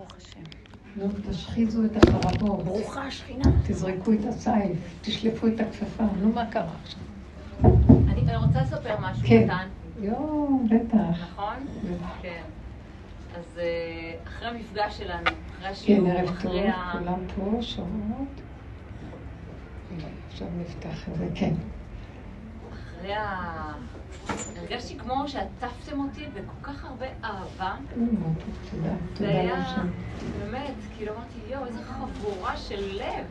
ברוך השם. נו, תשחיזו את החרבות. ברוכה השכינה. תזרקו את הסייף, תשלפו את הכפפה. נו, מה קרה עכשיו? אני רוצה לספר משהו כן. קטן, יואו, בטח. נכון? כן. אז אה, אחרי המפגש שלנו, אחרי כן, השיעור, ערב טוב. כולם פה, שומעות? עכשיו נפתח את זה, כן. אחרי ה... הרגשתי כמו שעטפתם אותי בכל כך הרבה אהבה. זה היה. באמת, כאילו אמרתי, יואו, איזה חבורה של לב.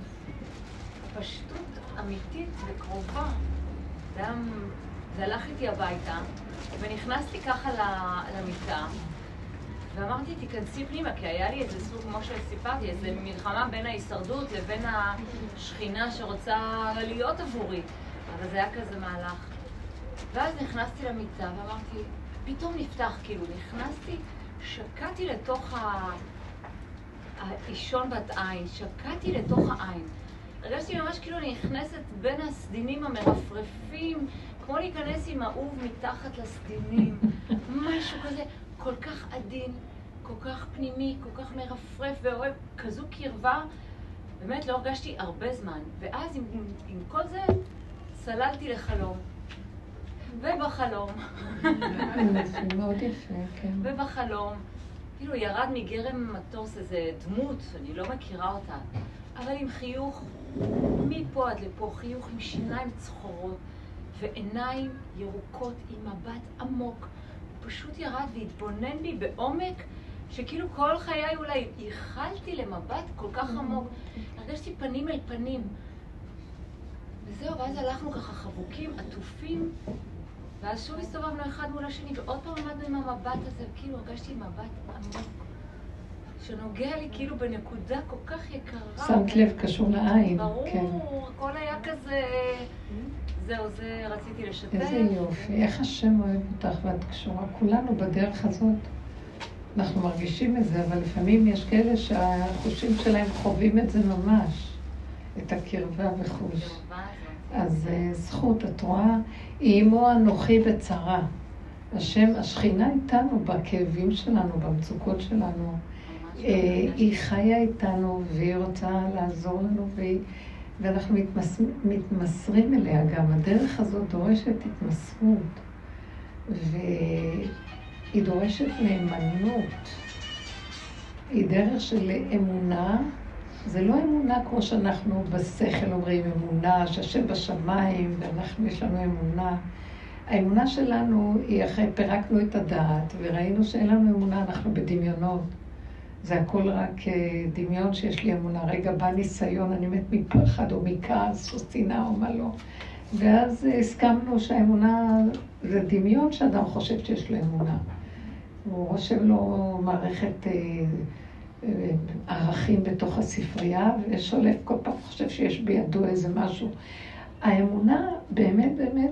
פשטות אמיתית וקרובה. זה היה... זה הלך איתי הביתה, ונכנסתי ככה למיטה, ואמרתי, תיכנסי פנימה, כי היה לי איזה סוג, כמו שסיפרתי, איזה מלחמה בין ההישרדות לבין השכינה שרוצה להיות עבורי. אבל זה היה כזה מהלך. ואז נכנסתי למיטה ואמרתי, פתאום נפתח, כאילו, נכנסתי, שקעתי לתוך ה... האישון בת עין, שקעתי לתוך העין. הרגשתי ממש כאילו אני נכנסת בין הסדינים המרפרפים, כמו להיכנס עם אהוב מתחת לסדינים, משהו כזה כל כך עדין, כל כך פנימי, כל כך מרפרף ואוהב, כזו קרבה, באמת לא הרגשתי הרבה זמן. ואז עם, עם כל זה צללתי לחלום. ובחלום, מאוד יפה, כן. ובחלום, כאילו ירד מגרם מטוס איזה דמות, אני לא מכירה אותה, אבל עם חיוך מפה עד לפה, חיוך עם שיניים צחורות ועיניים ירוקות עם מבט עמוק. הוא פשוט ירד והתבונן בי בעומק, שכאילו כל חיי אולי ייחלתי למבט כל כך עמוק. הרגשתי פנים אל פנים. וזהו, ואז הלכנו ככה חבוקים, עטופים, ואז שוב הסתובבנו אחד מול השני, ועוד פעם עמדנו עם המבט הזה, וכאילו הרגשתי מבט עמוק, שנוגע לי כאילו בנקודה כל כך יקרה. שמת לב, קשור לעין, ברור, כן. הכל היה כזה... זהו, זה רציתי לשתף. איזה יופי, איך השם אוהב אותך ואת קשורה. כולנו בדרך הזאת, אנחנו מרגישים את זה, אבל לפעמים יש כאלה שהחושים שלהם חווים את זה ממש, את הקרבה וחוש. אז אה, זכות, את רואה, אמו אנוכי בצרה. השם, השכינה איתנו בכאבים שלנו, במצוקות שלנו. אה. היא חיה איתנו והיא רוצה לעזור לנו והיא, ואנחנו מתמס, מתמסרים אליה גם. הדרך הזאת דורשת התמסרות והיא דורשת נאמנות. היא דרך של אמונה, זה לא אמונה כמו שאנחנו בשכל אומרים אמונה, שהשם בשמיים ואנחנו יש לנו אמונה. האמונה שלנו היא אחרי פירקנו את הדעת וראינו שאין לנו אמונה, אנחנו בדמיונות. זה הכל רק אה, דמיון שיש לי אמונה. רגע, בא ניסיון, אני מת מפחד או מכעס או שנאה או מה לא. ואז הסכמנו שהאמונה זה דמיון שאדם חושב שיש לו אמונה. הוא רושם לו מערכת אה, ערכים בתוך הספרייה, ושולף כל פעם חושב שיש בידו איזה משהו. האמונה באמת באמת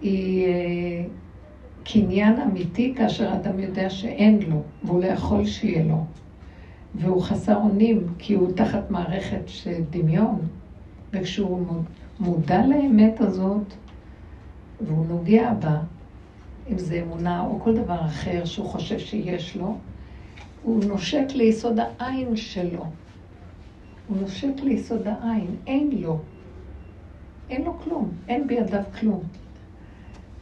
היא אה, קניין אמיתי כאשר אדם יודע שאין לו, והוא לא יכול שיהיה לו. והוא חסר אונים, כי הוא תחת מערכת של דמיון. וכשהוא מוד- מודע לאמת הזאת, והוא נוגע בה, אם זה אמונה או כל דבר אחר שהוא חושב שיש לו, הוא נושק ליסוד העין שלו. הוא נושק ליסוד העין, אין לו. אין לו כלום, אין בידיו כלום.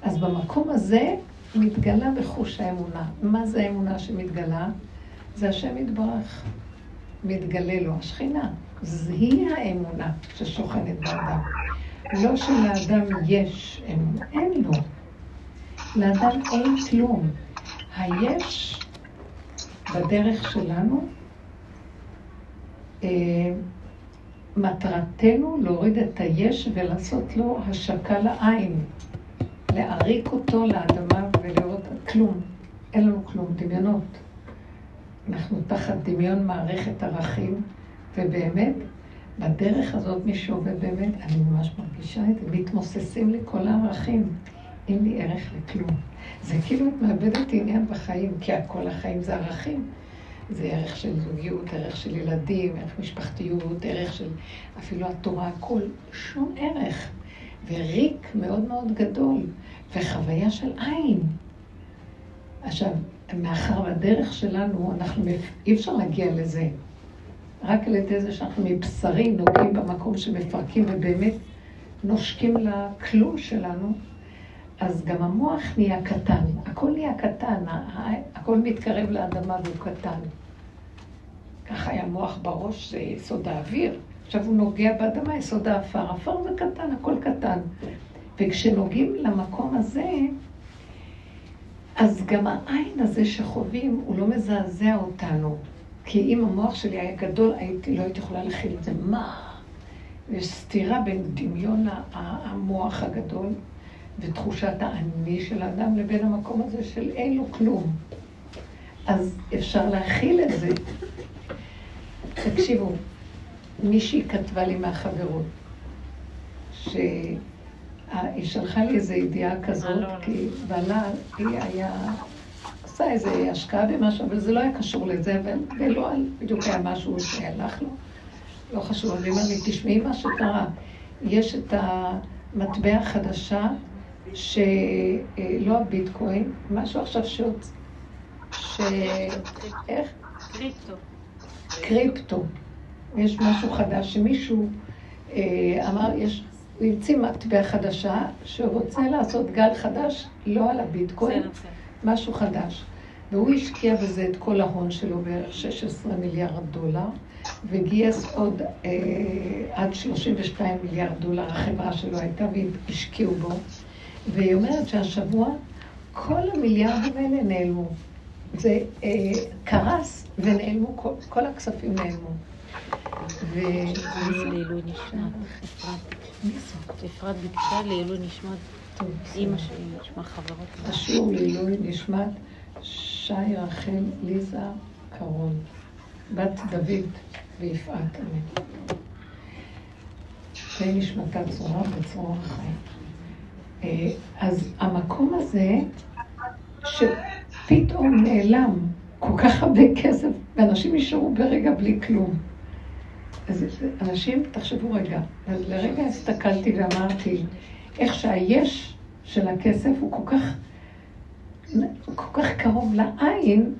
אז במקום הזה מתגלה בחוש האמונה. מה זה האמונה שמתגלה? זה השם יתברך. מתגלה לו, השכינה. זהי האמונה ששוכנת באדם. לא שלאדם יש אמונה, אין לו. לאדם אין כלום. היש בדרך שלנו, אה, מטרתנו להוריד את היש ולעשות לו השקה לעין. להעריק אותו לאדמה ולראות כלום. אין לנו כלום, דמיונות. אנחנו תחת דמיון מערכת ערכים, ובאמת, בדרך הזאת, מי שעובד באמת, אני ממש מרגישה את זה, מתמוססים לי כל הערכים. אין לי ערך לכלום. זה כאילו את מאבדת עניין בחיים, כי כל החיים זה ערכים. זה ערך של זוגיות, ערך של ילדים, ערך משפחתיות, ערך של אפילו התורה, הכל, שום ערך. וריק מאוד מאוד גדול, וחוויה של עין. עכשיו, מאחר והדרך שלנו, אנחנו, אי אפשר להגיע לזה. רק על ידי זה שאנחנו מבשרי נוגעים במקום שמפרקים ובאמת נושקים לכלום שלנו, אז גם המוח נהיה קטן. הכל נהיה קטן, הכל מתקרב לאדמה והוא קטן. ככה היה מוח בראש, זה יסוד האוויר. עכשיו הוא נוגע באדמה, יסוד האפר. עפר זה קטן, הכל קטן. וכשנוגעים למקום הזה, אז גם העין הזה שחווים, הוא לא מזעזע אותנו. כי אם המוח שלי היה גדול, הייתי, לא הייתי יכולה להכיל את זה. מה? יש סתירה בין דמיון המוח הגדול ותחושת האני של האדם לבין המקום הזה של אין לו כלום. אז אפשר להכיל את זה. תקשיבו, מישהי כתבה לי מהחברות, שהיא שלחה לי איזו ידיעה כזאת. כי בעלה, היא היה, עשה איזו השקעה במשהו, אבל זה לא היה קשור לזה, ולא בדיוק היה משהו שהלך לו. לא חשוב, אני אומרת לי, תשמעי מה שקרה. יש את המטבע החדשה, שלא הביטקוין, משהו עכשיו שעוד... ש... איך? קריפטו. קריפטו. יש משהו חדש שמישהו אה, אמר, יש, הוא המציא מטבע חדשה, שרוצה לעשות גל חדש, לא על הביטקוין, משהו חדש. והוא השקיע בזה את כל ההון שלו, בערך 16 מיליארד דולר. וגייס עוד אה, עד 32 מיליארד דולר, החברה שלו הייתה, והשקיעו בו. והיא אומרת שהשבוע כל המיליארדים האלה נעלמו. זה אה, קרס ונעלמו, כל, כל הכספים נעלמו. ו... לעילוי נשמת, אפרת. אפרת ביקשה לעילוי נשמת אימא שלי, נשמע חברות. השיעור לעילוי נשמת שי רחל ליזה קרון. בת דוד ויפעת, אמן. תהי נשמתה צורה וצרור החיים. אה, אז המקום הזה, שפתאום נעלם כל כך הרבה כסף, ואנשים נשארו ברגע בלי כלום. אז אנשים, תחשבו רגע, לרגע הסתכלתי ואמרתי, איך שהיש של הכסף הוא כל כך, הוא כל כך קרוב לעין,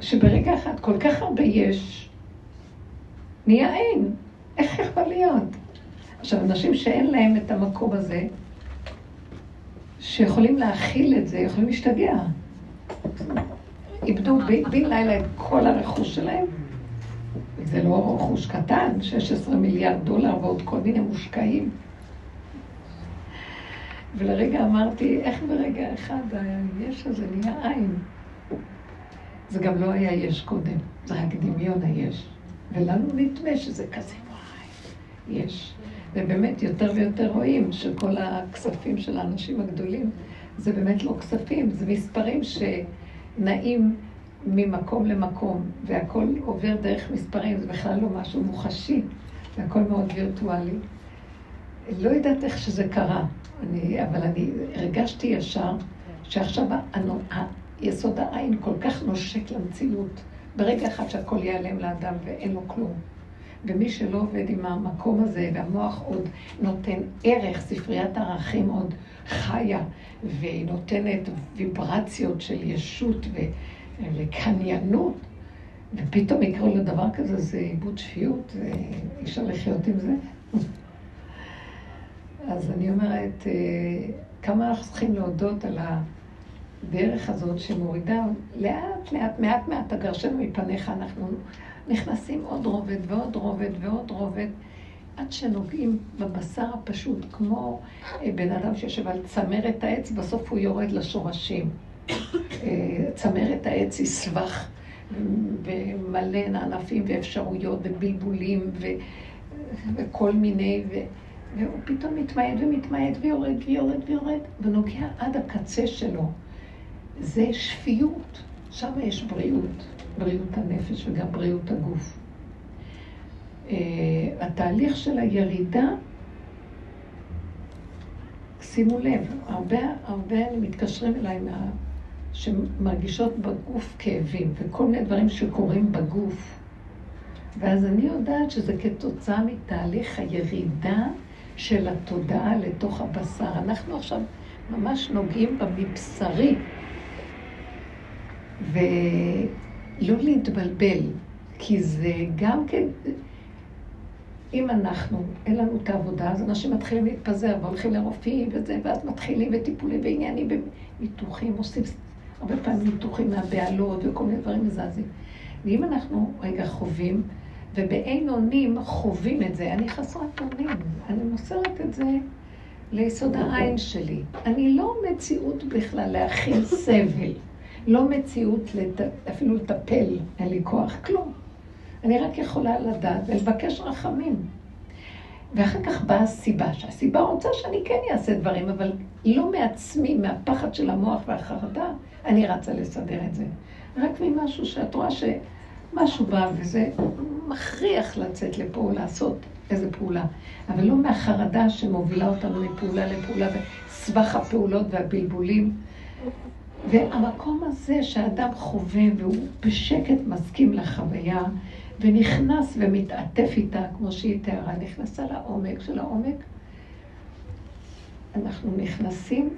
שברגע אחד כל כך הרבה יש, נהיה אין. איך יכול להיות? עכשיו, אנשים שאין להם את המקום הזה, שיכולים להכיל את זה, יכולים להשתגע. איבדו בן לילה את כל הרכוש שלהם. זה לא רכוש קטן, 16 מיליארד דולר ועוד כל מיני מושקעים. ולרגע אמרתי, איך ברגע אחד היש הזה נהיה עין? זה גם לא היה יש קודם, זה רק דמיון היש. ולנו נדמה שזה כזה, וואי, יש. ובאמת יותר ויותר רואים שכל הכספים של האנשים הגדולים זה באמת לא כספים, זה מספרים שנעים ממקום למקום, והכל עובר דרך מספרים, זה בכלל לא משהו מוחשי, זה הכל מאוד וירטואלי. לא יודעת איך שזה קרה, אני, אבל אני הרגשתי ישר שעכשיו יסוד העין כל כך נושק למציאות, ברגע אחד שהכל ייעלם לאדם ואין לו כלום. ומי שלא עובד עם המקום הזה, והמוח עוד נותן ערך, ספריית ערכים עוד חיה, והיא נותנת ויברציות של ישות וקניינות, ופתאום יקראו לדבר כזה, זה עיבוד שפיות, אי אפשר לחיות עם זה. אז אני אומרת, אה, כמה אנחנו צריכים להודות על ה... הדרך הזאת שמורידה לאט לאט, מעט מעט הגרשנו מפניך, אנחנו נכנסים עוד רובד ועוד רובד ועוד רובד, עד שנוגעים בבשר הפשוט, כמו אה, בן אדם שיושב על צמרת העץ, בסוף הוא יורד לשורשים. אה, צמרת העץ יסבך ומלא ענפים ואפשרויות ובלבולים ו... וכל מיני, ו... והוא פתאום מתמעט ומתמעט ויורד ויורד ויורד, ונוגע עד הקצה שלו. זה שפיות, שם יש בריאות, בריאות הנפש וגם בריאות הגוף. Uh, התהליך של הירידה, שימו לב, הרבה, הרבה מתקשרים אליי מה, שמרגישות בגוף כאבים וכל מיני דברים שקורים בגוף. ואז אני יודעת שזה כתוצאה מתהליך הירידה של התודעה לתוך הבשר. אנחנו עכשיו ממש נוגעים במבשרי. ולא להתבלבל, כי זה גם כן, אם אנחנו, אין לנו את העבודה, אז אנשים מתחילים להתפזר והולכים לרופאים וזה, ואז מתחילים וטיפולים ועניינים וניתוחים, עושים הרבה פעמים ניתוחים מהבעלות וכל מיני דברים מזעזעים. ואם אנחנו רגע חווים, ובאין אונים חווים את זה, אני חסרת אונים, אני מוסרת את זה ליסוד העין שלי. אני לא מציאות בכלל להכיל סבל, לא מציאות לת... אפילו לטפל, אין לי כוח, כלום. אני רק יכולה לדעת ולבקש רחמים. ואחר כך באה הסיבה, שהסיבה רוצה שאני כן אעשה דברים, אבל לא מעצמי, מהפחד של המוח והחרדה, אני רצה לסדר את זה. רק ממשהו שאת רואה שמשהו בא וזה מכריח לצאת לפה או לעשות איזו פעולה. אבל לא מהחרדה שמובילה אותנו מפעולה לפעולה וסבך הפעולות והבלבולים. והמקום הזה שאדם חווה והוא בשקט מסכים לחוויה, ונכנס ומתעטף איתה, כמו שהיא תיארה, נכנסה לעומק של העומק, אנחנו נכנסים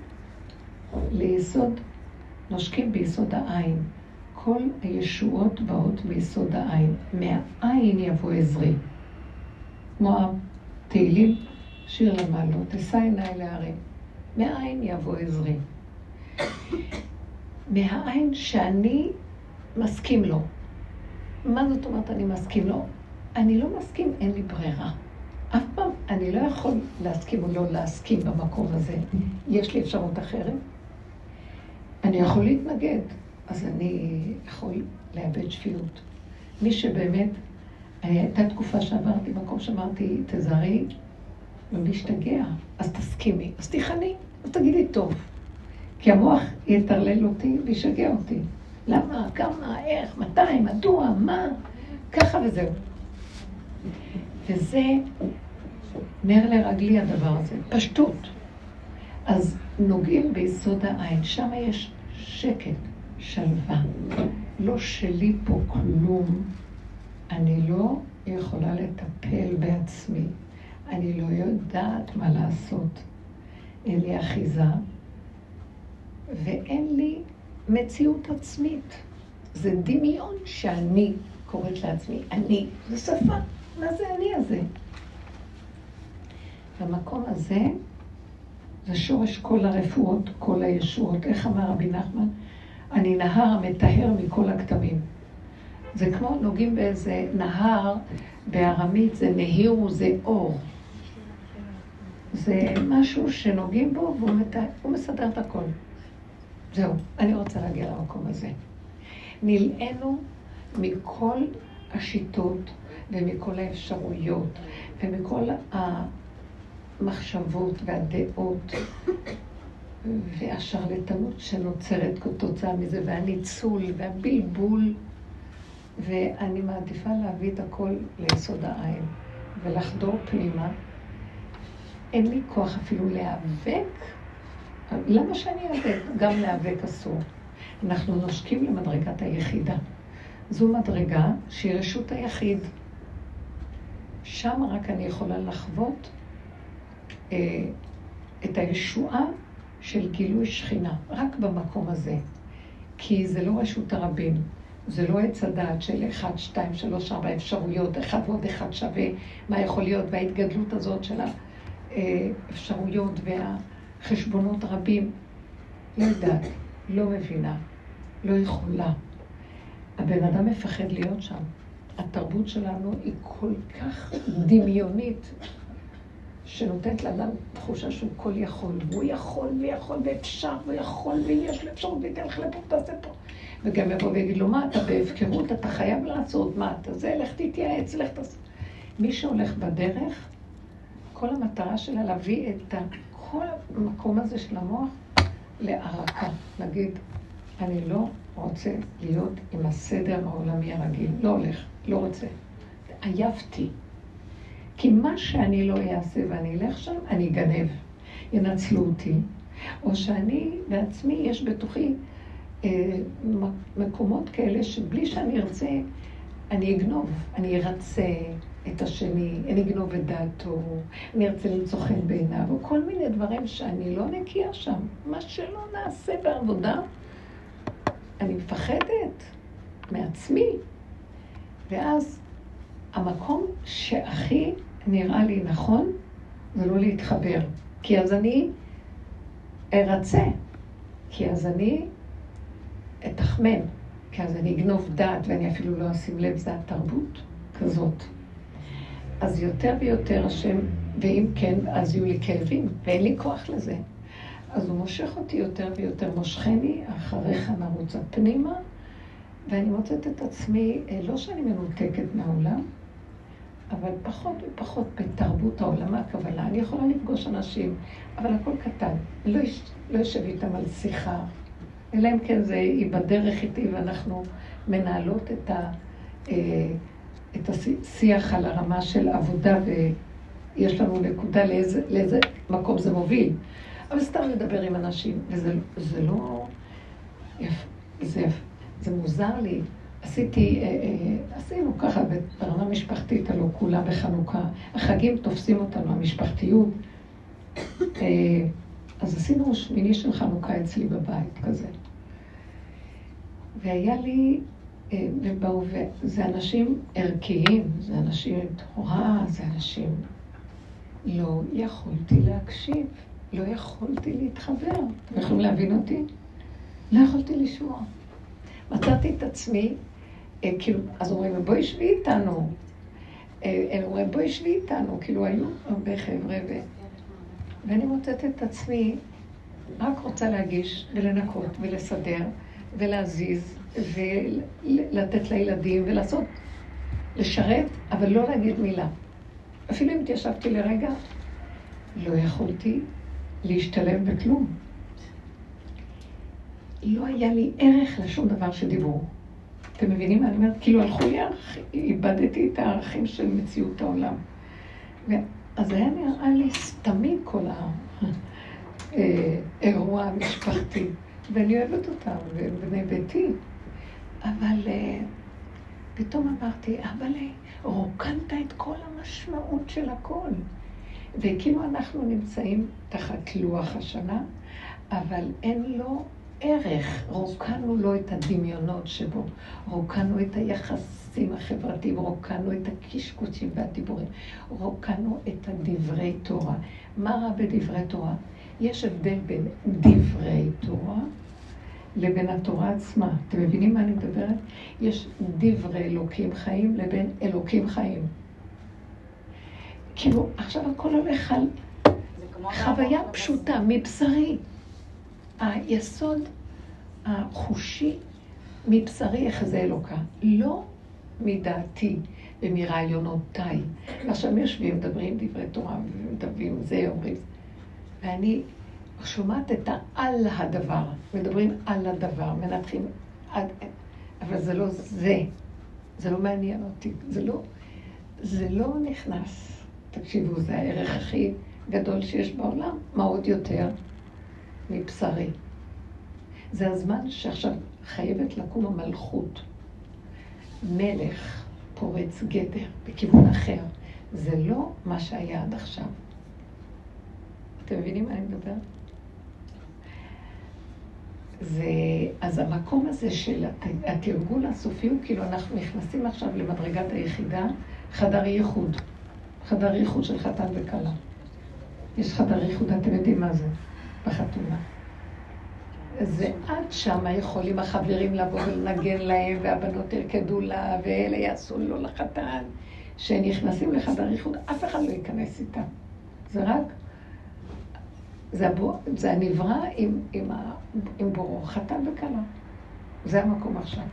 ליסוד, נושקים ביסוד העין. כל הישועות באות ביסוד העין. מהעין יבוא עזרי. כמו התהילים, שיר למעלות, אשא עיניי להרים. מהעין יבוא עזרי. מהעין שאני מסכים לו. מה זאת אומרת אני מסכים לו? אני לא מסכים, אין לי ברירה. אף פעם אני לא יכול להסכים או לא להסכים במקום הזה. יש לי אפשרות אחרת? אני יכול להתנגד, אז אני יכול לאבד שפיות. מי שבאמת, הייתה תקופה שעברתי מקום שאמרתי, תזהרי ולהשתגע, אז תסכימי, אז תיכני, אז תגידי טוב. כי המוח יטרלל אותי וישגע אותי. למה, כמה, איך, מתי, מדוע, מה, ככה וזהו. וזה נר לרגלי הדבר הזה, פשטות. אז נוגעים ביסוד העין, שם יש שקט, שלווה. לא שלי פה כלום. אני לא יכולה לטפל בעצמי. אני לא יודעת מה לעשות. אין לי אחיזה, ואין לי מציאות עצמית. זה דמיון שאני קוראת לעצמי. אני, זו שפה. מה זה אני הזה? במקום הזה, זה שורש כל הרפואות, כל הישועות. איך אמר רבי נחמן? אני נהר המטהר מכל הכתמים. זה כמו נוגעים באיזה נהר, בארמית זה נהיר וזה אור. זה משהו שנוגעים בו והוא מסדר את הכל. זהו, אני רוצה להגיע למקום הזה. נלאינו מכל השיטות ומכל האפשרויות ומכל המחשבות והדעות והשרלטנות שנוצרת כתוצאה מזה והניצול והבלבול ואני מעדיפה להביא את הכל ליסוד העין ולחדור פנימה. אין לי כוח אפילו להיאבק למה שאני אאבק? גם להיאבק אסור. אנחנו נושקים למדרגת היחידה. זו מדרגה שהיא רשות היחיד. שם רק אני יכולה לחוות אה, את הישועה של גילוי שכינה, רק במקום הזה. כי זה לא רשות הרבים, זה לא עץ הדעת של אחד, שתיים, שלוש, ארבע אפשרויות, אחד ועוד אחד שווה, מה יכול להיות, וההתגדלות הזאת של האפשרויות וה... חשבונות רבים. לא יודעת, לא מבינה, לא יכולה. הבן אדם מפחד להיות שם. התרבות שלנו היא כל כך דמיונית, שנותנת לאדם תחושה שהוא כל יכול, והוא יכול ויכול ואפשר ויכול ויש לו אפשרות ותלך לפה ותעשה פה. וגם יבוא ויגיד לו, מה אתה בהפקרות, אתה חייב לעשות, מה אתה זה, לך תתייעץ, לך תעשה. מי שהולך בדרך, כל המטרה שלה להביא את כל המקום הזה של המוח להערקה, להגיד, אני לא רוצה להיות עם הסדר העולמי הרגיל, לא הולך, לא רוצה. עייפתי. כי מה שאני לא אעשה ואני אלך שם, אני אגנב. ינצלו אותי. או שאני בעצמי, יש בתוכי אה, מקומות כאלה שבלי שאני ארצה, אני אגנוב, אני ארצה, את השני, אני אגנוב את דעתו, אני ארצה למצוא חן בעיניו, או כל מיני דברים שאני לא נקייה שם. מה שלא נעשה בעבודה, אני מפחדת מעצמי. ואז המקום שהכי נראה לי נכון, זה לא להתחבר. כי אז אני ארצה. כי אז אני אתחמן. כי אז אני אגנוב דעת ואני אפילו לא אשים לב, זה התרבות כזאת. אז יותר ויותר השם, ואם כן, אז יהיו לי כאבים, ואין לי כוח לזה. אז הוא מושך אותי יותר ויותר, מושכני, אחריך נרוץ הפנימה, ואני מוצאת את עצמי, אה, לא שאני מנותקת מהעולם, אבל פחות ופחות בתרבות העולם, הכוונה? אני יכולה לפגוש אנשים, אבל הכל קטן. לא, לא יושב איתם על שיחה, אלא אם כן זה היא בדרך איתי ואנחנו מנהלות את, ה, אה, את השיח על הרמה של עבודה ויש לנו נקודה לאיזה, לאיזה מקום זה מוביל. אבל סתם לדבר עם אנשים, וזה זה לא... יפ, זה, זה מוזר לי. עשיתי, אה, אה, עשינו ככה ברמה משפחתית, הלוא כולה בחנוכה. החגים תופסים אותנו, המשפחתיות. אז עשינו שמיני של חנוכה אצלי בבית, כזה. והיה לי, אה, ובהווה, זה אנשים ערכיים, זה אנשים עם תורה, זה אנשים... לא יכולתי להקשיב, לא יכולתי להתחבר. אתם יכולים להבין אותי? לא יכולתי לשמוע. מצאתי את עצמי, אה, כאילו, אז אומרים, בואי שבי איתנו. אה, הם אומרים, בואי שבי איתנו, כאילו, היו הרבה חבר'ה, ו... ואני מוצאת את עצמי רק רוצה להגיש ולנקות ולסדר ולהזיז ולתת לילדים ולעשות, לשרת, אבל לא להגיד מילה. אפילו אם התיישבתי לרגע, לא יכולתי להשתלב בכלום. לא היה לי ערך לשום דבר שדיברו. אתם מבינים מה אני אומרת? כאילו הלכו לי ערכים, איבדתי את הערכים של מציאות העולם. אז היה נראה לי סתמי כל האירוע המשפחתי, ואני אוהבת אותם, והם בני ביתי. אבל uh, פתאום אמרתי, אבל רוקנת את כל המשמעות של הכל. וכאילו אנחנו נמצאים תחת לוח השנה, אבל אין לו ערך. רוקנו לו את הדמיונות שבו, רוקנו את היחסים החברתיים, רוקנו את הקשקושים והדיבורים, רוקנו את הדברי תורה. מה רע בדברי תורה? יש הבדל בין דברי תורה לבין התורה עצמה. אתם מבינים מה אני מדברת? יש דברי אלוקים חיים לבין אלוקים חיים. כאילו, עכשיו הכל הולך על חוויה פשוטה, מבשרי. היסוד החושי מבשרי איך זה אלוקה. לא מדעתי ומרעיונותיי. עכשיו יושבים, מדברים דברי תורה, ומדברים זה, אומרים. ואני שומעת את העל הדבר, מדברים על הדבר, מנתחים עד... אבל זה לא זה, זה לא מעניין אותי, זה לא, זה לא נכנס. תקשיבו, זה הערך הכי גדול שיש בעולם, מה עוד יותר? מבשרי. זה הזמן שעכשיו חייבת לקום המלכות. מלך פורץ גדר בכיוון אחר. זה לא מה שהיה עד עכשיו. אתם מבינים מה אני מדברת? זה, אז המקום הזה של התרגול הסופי הוא כאילו אנחנו נכנסים עכשיו למדרגת היחידה, חדר ייחוד. חדר ייחוד של חתן וכלה. יש חדר ייחוד, אתם יודעים מה זה, בחתונה. זה עד שם יכולים החברים לבוא ולנגן להם, והבנות ירקדו לה, ואלה יעשו לו לחתן. שנכנסים לחדר ייחוד, אף אחד לא ייכנס איתם. זה רק זה, הבור, זה הנברא עם, עם, ה, עם בורו, חתן וכלה. זה המקום עכשיו.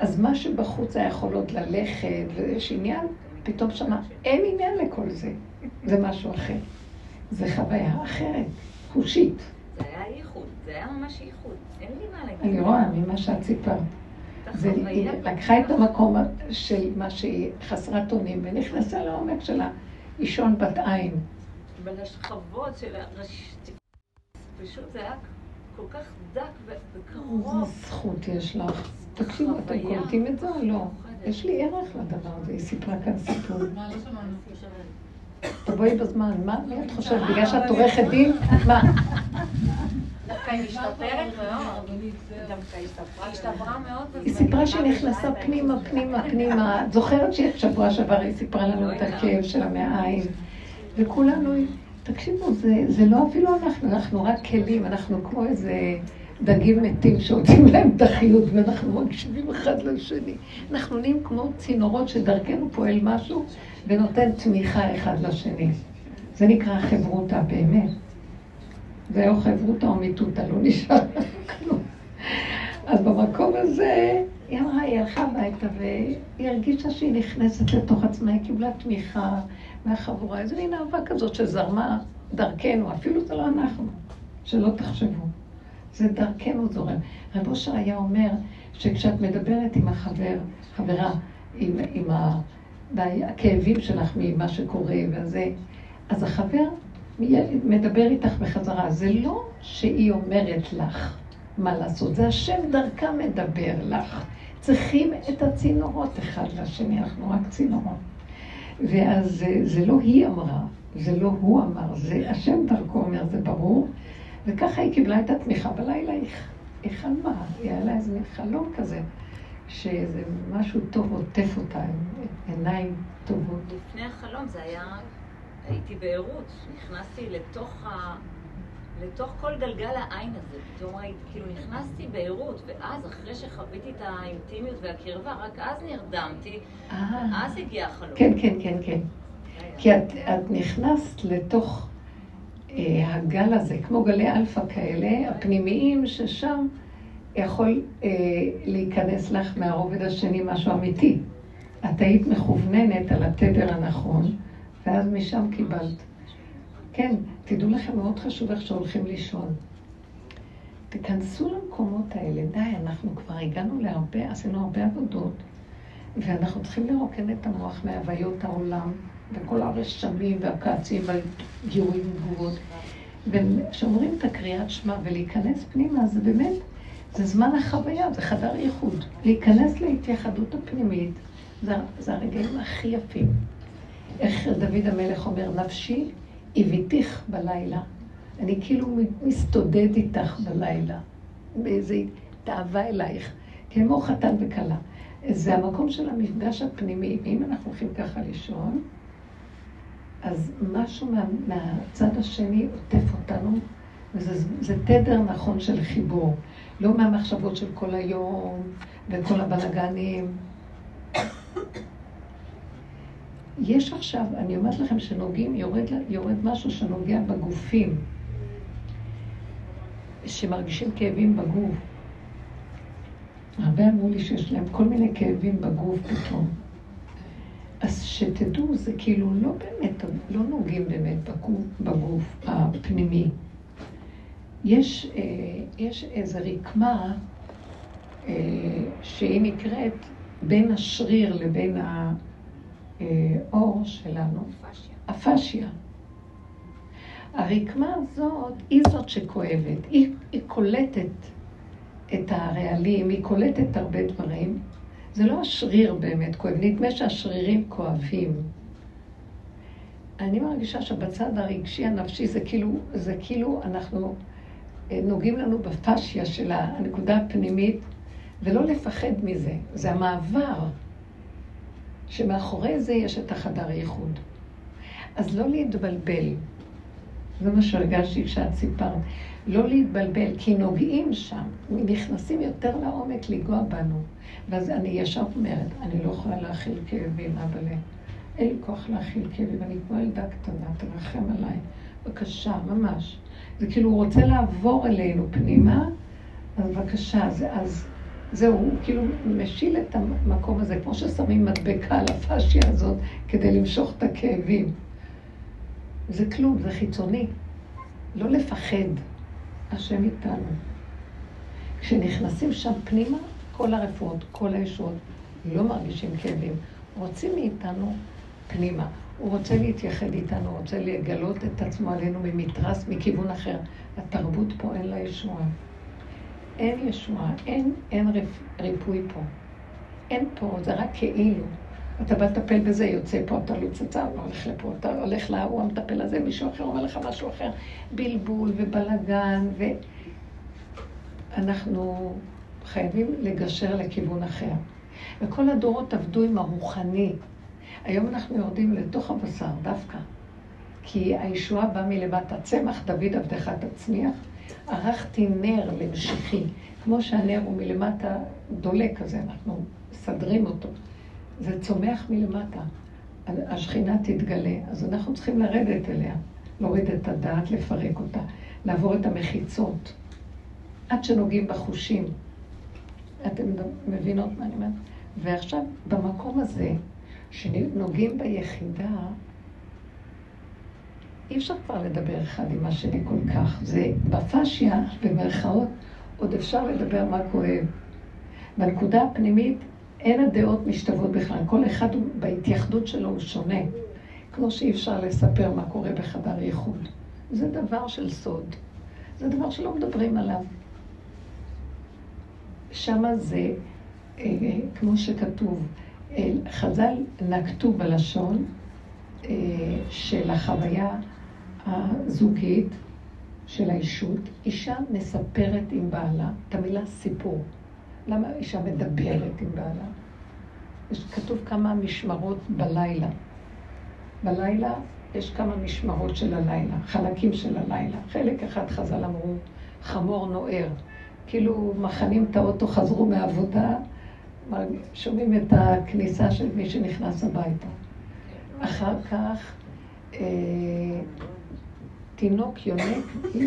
אז מה שבחוץ היה יכול עוד ללכת, ויש עניין, פתאום שמה, אין עניין לכל זה. זה משהו אחר. זה חוויה אחרת, חושית. זה היה ייחוד, זה היה ממש ייחוד. אין לי מה להגיד. אני רואה ממה שאת סיפרת. היא לקחה את המקום של מה שהיא חסרת אונים ונכנסה לעומק שלה, אישון בת עין. בלשכבות של הראש... פשוט זה היה כל כך דק וקרוב. איזה זכות יש לך. תקשיבו, אתם קולטים את זה או לא? יש לי ערך לדבר הזה, היא סיפרה כאן סיפור. מה, לא שמענו. תבואי בזמן, מה את חושבת? בגלל שאת עורכת דין? מה? דווקא היא משתפרת מאוד. דווקא היא השתפרה מאוד. היא סיפרה שהיא נכנסה פנימה, פנימה, פנימה. את זוכרת שבוע שעבר היא סיפרה לנו את הכאב של המעיים, וכולנו, תקשיבו, זה, זה לא אפילו אנחנו, אנחנו רק כלים, אנחנו כמו איזה דגים מתים שעושים להם את החיות, ואנחנו מקשיבים אחד לשני. אנחנו נהיים כמו צינורות שדרכנו פועל משהו ונותן תמיכה אחד לשני. זה נקרא חברותא באמת. זה או חברותא או מיטותא, לא נשאר כלום. אז במקום הזה, היא אמרה, היא הלכה הביתה והיא הרגישה שהיא נכנסת לתוך עצמה, היא קיבלה תמיכה מהחבורה, איזו מין אהבה כזאת שזרמה דרכנו, אפילו זה לא אנחנו, שלא תחשבו. זה דרכנו זורם. רב אושר היה אומר שכשאת מדברת עם החבר, חברה, עם, עם ה, הכאבים שלך ממה שקורה וזה, אז החבר מדבר איתך בחזרה. זה לא שהיא אומרת לך מה לעשות, זה השם דרכה מדבר לך. צריכים את הצינורות אחד לשני, אנחנו רק צינורות. ואז זה, זה לא היא אמרה, זה לא הוא אמר, זה השם דרכו אומר, זה ברור. וככה היא קיבלה את התמיכה. בלילה היא, היא חלמה, היה לה איזה חלום כזה, שאיזה משהו טוב עוטף אותה, עיניים טובות. לפני החלום זה היה, הייתי בעירות, נכנסתי לתוך ה... לתוך כל גלגל העין הזה, פתאום הייתי, כאילו נכנסתי בעירות, ואז אחרי שחוויתי את האינטימיות והקרבה, רק אז נרדמתי, אה. ואז הגיע החלום. כן, כן, כן, כן. כי את, את נכנסת לתוך אה, הגל הזה, כמו גלי אלפא כאלה, הפנימיים, ששם יכול אה, להיכנס לך מהרובד השני משהו אמיתי. את היית מכווננת על התדר הנכון, ואז משם קיבלת. כן, תדעו לכם, מאוד חשוב איך שהולכים לישון. תיכנסו למקומות האלה, די, אנחנו כבר הגענו להרבה, עשינו הרבה עבודות, ואנחנו צריכים לרוקן את המוח מהוויות העולם. וכל הרשמים והכעסים והגירויים ותגובות. וכשאומרים את הקריאת שמע ולהיכנס פנימה, זה באמת, זה זמן החוויה, זה חדר ייחוד. להיכנס להתייחדות הפנימית, זה, זה הרגעים הכי יפים. איך דוד המלך אומר, נפשי הביתיך בלילה. אני כאילו מסתודד איתך בלילה, באיזו תאווה אלייך, כמו חתן וכלה. זה המקום של המפגש הפנימי. אם אנחנו הולכים ככה לישון, אז משהו מה, מהצד השני עוטף אותנו, וזה תדר נכון של חיבור. לא מהמחשבות של כל היום וכל הבלגנים. יש עכשיו, אני אומרת לכם שנוגעים, יורד, יורד משהו שנוגע בגופים, שמרגישים כאבים בגוף. הרבה אמרו לי שיש להם כל מיני כאבים בגוף פתאום. אז שתדעו, זה כאילו לא באמת, לא נוגעים באמת בגוף, בגוף הפנימי. יש, אה, יש איזו רקמה אה, שהיא נקראת בין השריר לבין האור שלנו, הפשיה. הרקמה הזאת היא זאת שכואבת, היא, היא קולטת את הרעלים, היא קולטת הרבה דברים, זה לא השריר באמת כואב, נדמה שהשרירים כואבים. אני מרגישה שבצד הרגשי הנפשי זה כאילו, זה כאילו אנחנו אה, נוגעים לנו בפשיה של הנקודה הפנימית, ולא לפחד מזה. זה המעבר, שמאחורי זה יש את החדר ייחוד. אז לא להתבלבל. זה מה שהרגשתי כשאת סיפרת. לא להתבלבל, כי נוגעים שם, נכנסים יותר לעומק לנגוע בנו. ואז אני ישר אומרת, אני לא יכולה להכיל כאבים, אבל אין לי כוח להכיל כאבים, אני כמו ילדה קטנה, תרחם עליי. בבקשה, ממש. זה כאילו הוא רוצה לעבור אלינו פנימה, אז בבקשה, זה, אז זהו, הוא כאילו משיל את המקום הזה, כמו ששמים מדבקה על הפאשיה הזאת כדי למשוך את הכאבים. זה כלום, זה חיצוני. לא לפחד. השם איתנו. כשנכנסים שם פנימה, כל הרפואות, כל הישועות, לא מרגישים כאבים. רוצים מאיתנו פנימה. הוא רוצה להתייחד איתנו, הוא רוצה לגלות את עצמו עלינו ממתרס, מכיוון אחר. התרבות פה אין לה ישועה. אין ישועה, אין, אין ריפ, ריפוי פה. אין פה, זה רק כאילו. אתה בא לטפל בזה, יוצא פה, אתה לא צצה, לא הולך לפה, אתה הולך להוא המטפל הזה, מישהו אחר אומר לך משהו אחר. בלבול ובלגן, ו... אנחנו חייבים לגשר לכיוון אחר. וכל הדורות עבדו עם הרוחני. היום אנחנו יורדים לתוך הבשר דווקא. כי הישועה באה מלמטה. צמח דוד עבדך תצמיח, ערכתי נר למשיחי. כמו שהנר הוא מלמטה דולק כזה, אנחנו מסדרים אותו. זה צומח מלמטה. השכינה תתגלה. אז אנחנו צריכים לרדת אליה, להוריד את הדעת, לפרק אותה, לעבור את המחיצות, עד שנוגעים בחושים. אתם מבינות מה אני אומרת? ועכשיו, במקום הזה, שנוגעים ביחידה, אי אפשר כבר לדבר אחד עם השני כל כך. זה בפשיה, במרכאות, עוד אפשר לדבר מה כואב. בנקודה הפנימית אין הדעות משתוות בכלל. כל אחד בהתייחדות שלו הוא שונה. כמו שאי אפשר לספר מה קורה בחדר ייחוד. זה דבר של סוד. זה דבר שלא מדברים עליו. שמה זה, אה, כמו שכתוב, אה, חז"ל נקטו בלשון אה, של החוויה הזוגית של האישות. אישה מספרת עם בעלה את המילה סיפור. למה אישה מדברת עם בעלה? יש כתוב כמה משמרות בלילה. בלילה יש כמה משמרות של הלילה, חלקים של הלילה. חלק אחד חז"ל אמרו, חמור נוער. כאילו מכנים את האוטו, חזרו מהעבודה, שומעים את הכניסה של מי שנכנס הביתה. אחר כך אה, תינוק יונק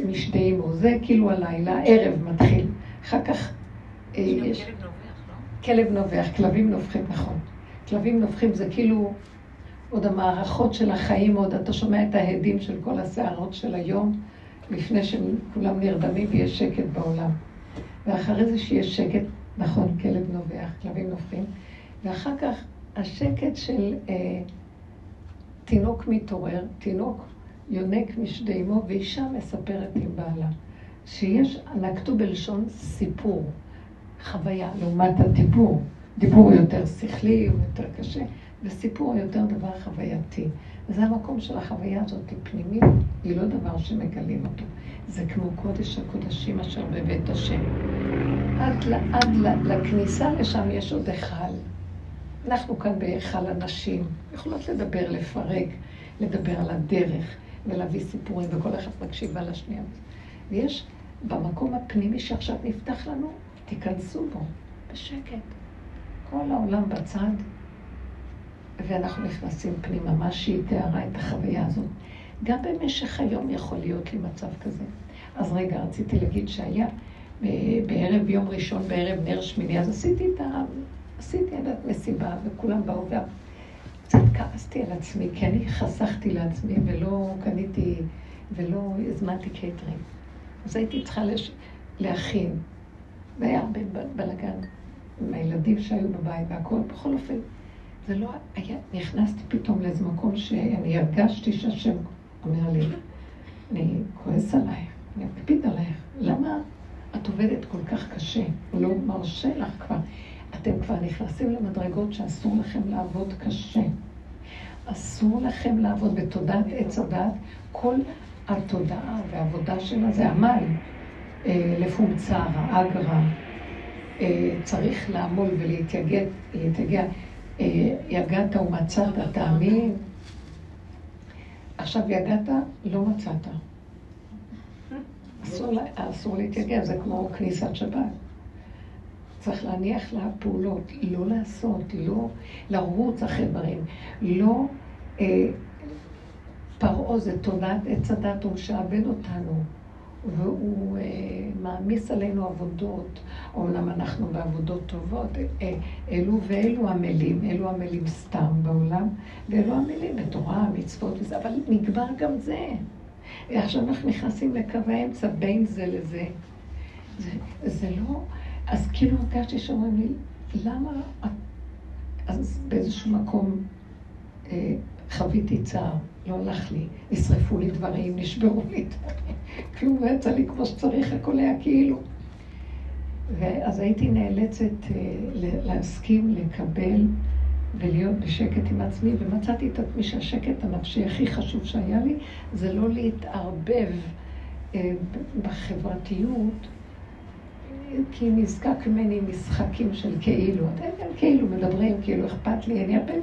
משדי אמו, זה כאילו הלילה, ערב מתחיל. אחר כך אה, יש... כלב נובח, לא? כלב נובח, כלבים נובחים, נכון. כלבים נובחים זה כאילו עוד המערכות של החיים, עוד אתה שומע את ההדים של כל הסערות של היום, לפני שכולם נרדמים ויש שקט בעולם. ואחרי זה שיש שקט, נכון, כלב נובח, כלבים נובחים, ואחר כך השקט של אה, תינוק מתעורר, תינוק יונק משדי אמו, ואישה מספרת עם בעלה. שיש, נקטו בלשון סיפור, חוויה, לעומת הדיבור. דיבור יותר שכלי, הוא יותר קשה, וסיפור יותר דבר חווייתי. וזה המקום של החוויה הזאת, היא פנימית, היא לא דבר שמגלים אותו. זה כמו קודש הקודשים אשר בבית השם. עד, עד לכניסה לשם יש עוד היכל. אנחנו כאן בהיכל הנשים, יכולות לדבר, לפרק, לדבר על הדרך ולהביא סיפורים, וכל אחד מקשיב על השנייה. ויש במקום הפנימי שעכשיו נפתח לנו, תיכנסו בו, בשקט. כל העולם בצד, ואנחנו נכנסים פנימה, מה שהיא תיארה את החוויה הזאת. גם במשך היום יכול להיות לי מצב כזה. אז רגע, רציתי להגיד שהיה בערב יום ראשון, בערב נר שמיני, אז עשיתי את ה... עשיתי עדת מסיבה, וכולם באו. קצת כעסתי על עצמי, כי אני חסכתי לעצמי ולא קניתי ולא הזמנתי קייטרים. אז הייתי צריכה לש... להכין. והיה הרבה בלאגן עם הילדים שהיו בבית והכול. בכל אופן, זה לא היה... נכנסתי פתאום לאיזה מקום שאני הרגשתי שהשם אומר לי, אני כועס עלייך, אני מקפיד עלייך. למה את עובדת כל כך קשה? הוא לא מרשה לך כבר. אתם כבר נכנסים למדרגות שאסור לכם לעבוד קשה. אסור לכם לעבוד בתודעת עץ הדת. כל התודעה והעבודה שלה זה עמל. אה, לפומצרה, אגרה. אה, צריך לעמול ולהתייגע. אה, יגעת ומצאת, תאמין. עכשיו יגעת, לא מצאת. אסור, אסור להתייגע, זה כמו כניסת שבת. צריך להניח לה פעולות, לא לעשות, לא לרוץ אחרי דברים, לא... אה, פרעה זה תודעת עץ הדת, הוא משעבד אותנו, והוא אה, מעמיס עלינו עבודות. אומנם אנחנו בעבודות טובות, אה, אלו ואלו עמלים, אלו עמלים סתם בעולם, ואלו עמלים בתורה, מצוות וזה, אבל נגמר גם זה. עכשיו אנחנו נכנסים לקו האמצע בין זה לזה. זה, זה לא... אז כאילו הרגשתי שאומרים לי, למה... אז באיזשהו מקום אה, חוויתי צער, לא הלך לי, נשרפו לי דברים, נשברו לי דברים, כלום לא יצא לי כמו שצריך, הכל היה כאילו. ואז הייתי נאלצת אה, להסכים, לקבל ולהיות בשקט עם עצמי, ומצאתי את עצמי שהשקט הנפשי הכי חשוב שהיה לי, זה לא להתערבב אה, בחברתיות כי נזקק ממני משחקים של כאילו. אתם כאילו מדברים, כאילו אכפת לי, אני הרבה...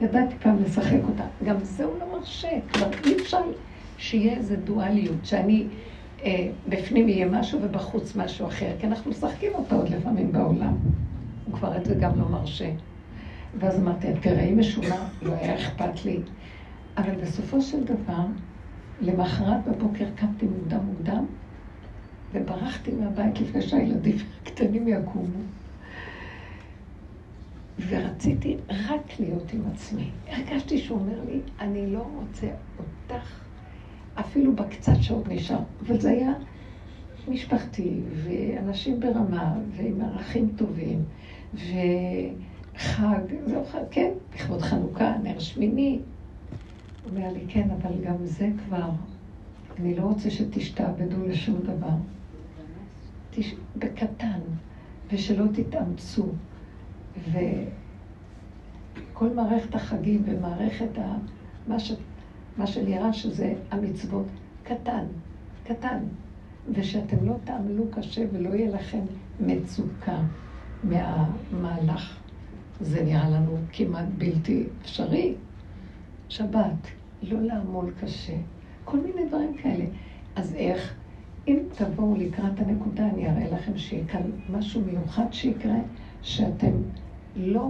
ידעתי פעם לשחק אותה. גם זה הוא לא מרשה, כבר אי אפשר שיהיה איזה דואליות, שאני אה, בפנים יהיה משהו ובחוץ משהו אחר, כי אנחנו משחקים אותה עוד לפעמים בעולם. הוא כבר את זה גם לא מרשה. ואז אמרתי, תראי משונה, לא היה אכפת לי. אבל בסופו של דבר, למחרת בבוקר קמתי מוקדם מוקדם, וברחתי מהבית לפני שהילדים הקטנים יקומו. ורציתי רק להיות עם עצמי. הרגשתי שהוא אומר לי, אני לא רוצה אותך אפילו בקצת שעוד נשאר. אבל זה היה משפחתי, ואנשים ברמה, ועם ערכים טובים, וחג, זהו חג, כן, לכבוד חנוכה, נר שמיני. הוא אומר לי, כן, אבל גם זה כבר, אני לא רוצה שתשתעבדו לשום דבר. תש... בקטן, ושלא תתאמצו. וכל מערכת החגים ומערכת ה... מה, ש... מה שנראה שזה המצוות, קטן, קטן. ושאתם לא תעמלו קשה ולא יהיה לכם מצוקה מהמהלך. זה נראה לנו כמעט בלתי אפשרי. שבת, לא לעמול קשה. כל מיני דברים כאלה. אז איך? אם תבואו לקראת הנקודה, אני אראה לכם שיהיה כאן משהו מיוחד שיקרה, שאתם לא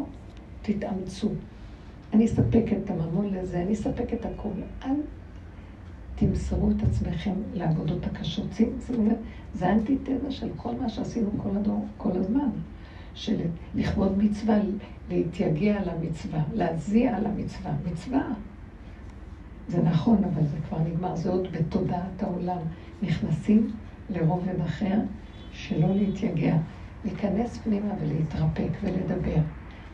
תתאמצו. אני אספק את הממון לזה, אני אספק את הכול. אל תמסרו את עצמכם לעבודות הקשות. שימו לב, זה אנטיתזה של כל מה שעשינו כל הדור, כל הזמן. של לכבוד מצווה, להתייגע על המצווה, להזיע על המצווה. מצווה. זה נכון, אבל זה כבר נגמר, זה עוד בתודעת העולם. נכנסים לרובד אחר, שלא להתייגע. להיכנס פנימה ולהתרפק ולדבר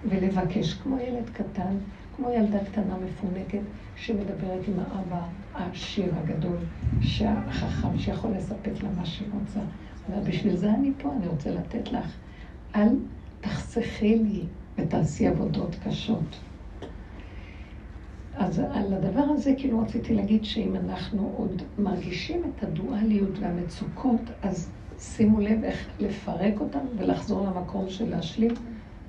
ולבקש, כמו ילד קטן, כמו ילדה קטנה מפונקת שמדברת עם האבא העשיר הגדול, החכם, שיכול לספק לה מה שהיא רוצה. בשביל זה אני פה, אני רוצה לתת לך. אל תחסכי לי ותעשי עבודות קשות. אז על הדבר הזה כאילו רציתי להגיד שאם אנחנו עוד מרגישים את הדואליות והמצוקות, אז שימו לב איך לפרק אותם ולחזור למקום של להשלים,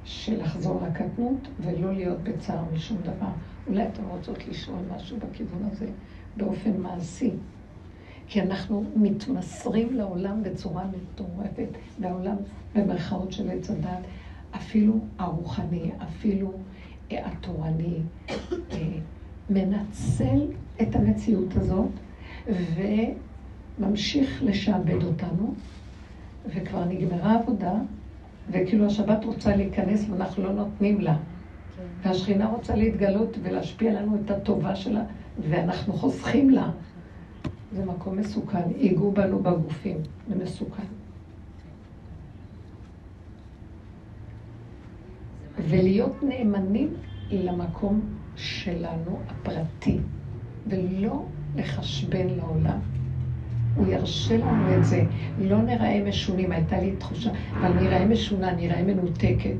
של לחזור לקטנות ולא להיות בצער משום דבר. אולי אתן רוצות לשאול משהו בכיוון הזה באופן מעשי. כי אנחנו מתמסרים לעולם בצורה מטורפת, והעולם במרכאות של עץ הדת, אפילו הרוחני, אפילו התורני, אה, מנצל את המציאות הזאת וממשיך לשעבד אותנו, וכבר נגמרה העבודה, וכאילו השבת רוצה להיכנס ואנחנו לא נותנים לה. כן. והשכינה רוצה להתגלות ולהשפיע לנו את הטובה שלה, ואנחנו חוסכים לה. זה מקום מסוכן, ייגעו בנו בגופים, זה מסוכן. ולהיות נאמנים למקום שלנו, הפרטי, ולא לחשבן לעולם. הוא ירשה לנו את זה. לא נראה משונים, הייתה לי תחושה, אבל נראה משונה, נראה מנותקת.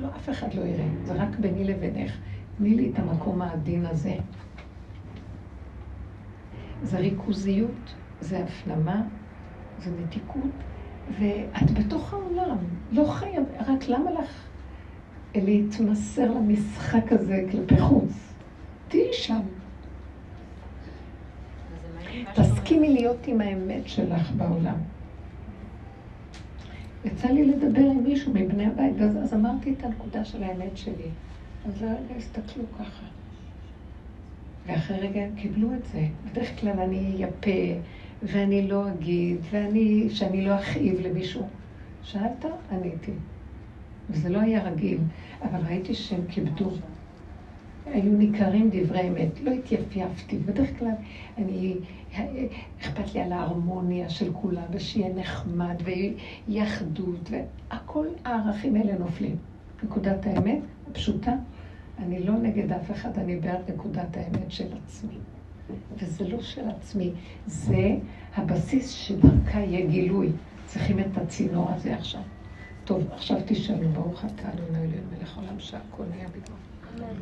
לא, אף אחד לא יראה, זה רק ביני לבינך. תני לי את המקום העדין הזה. זה ריכוזיות, זה הפנמה, זה מתיקות, ואת בתוך העולם, לא חייב, רק למה לך להתמסר למשחק הזה כלפי חוץ? תהיי שם. תסכימי להיות עם האמת שלך בעולם. יצא לי לדבר עם מישהו מבני הבית, ואז אז אמרתי את הנקודה של האמת שלי. אז לרגע הסתכלו ככה. ואחרי רגע הם קיבלו את זה. בדרך כלל אני אייפה, ואני לא אגיד, ואני, שאני לא אכאיב למישהו. שאלת? עניתי. וזה לא היה רגיל, אבל ראיתי שהם כיבדו. היו ניכרים דברי אמת, לא התייפייפתי. בדרך כלל אני, אכפת לי על ההרמוניה של כולם, ושיהיה נחמד, ויחדות, והכל הערכים האלה נופלים. נקודת האמת, הפשוטה, אני לא נגד אף אחד, אני בעד נקודת האמת של עצמי. וזה לא של עצמי, זה הבסיס שדרכה יהיה גילוי. צריכים את הצינור הזה עכשיו. טוב, עכשיו תשאלו, ברוך אתה, אדוני אלוהים מלך עולם שהכל נהיה בגלל.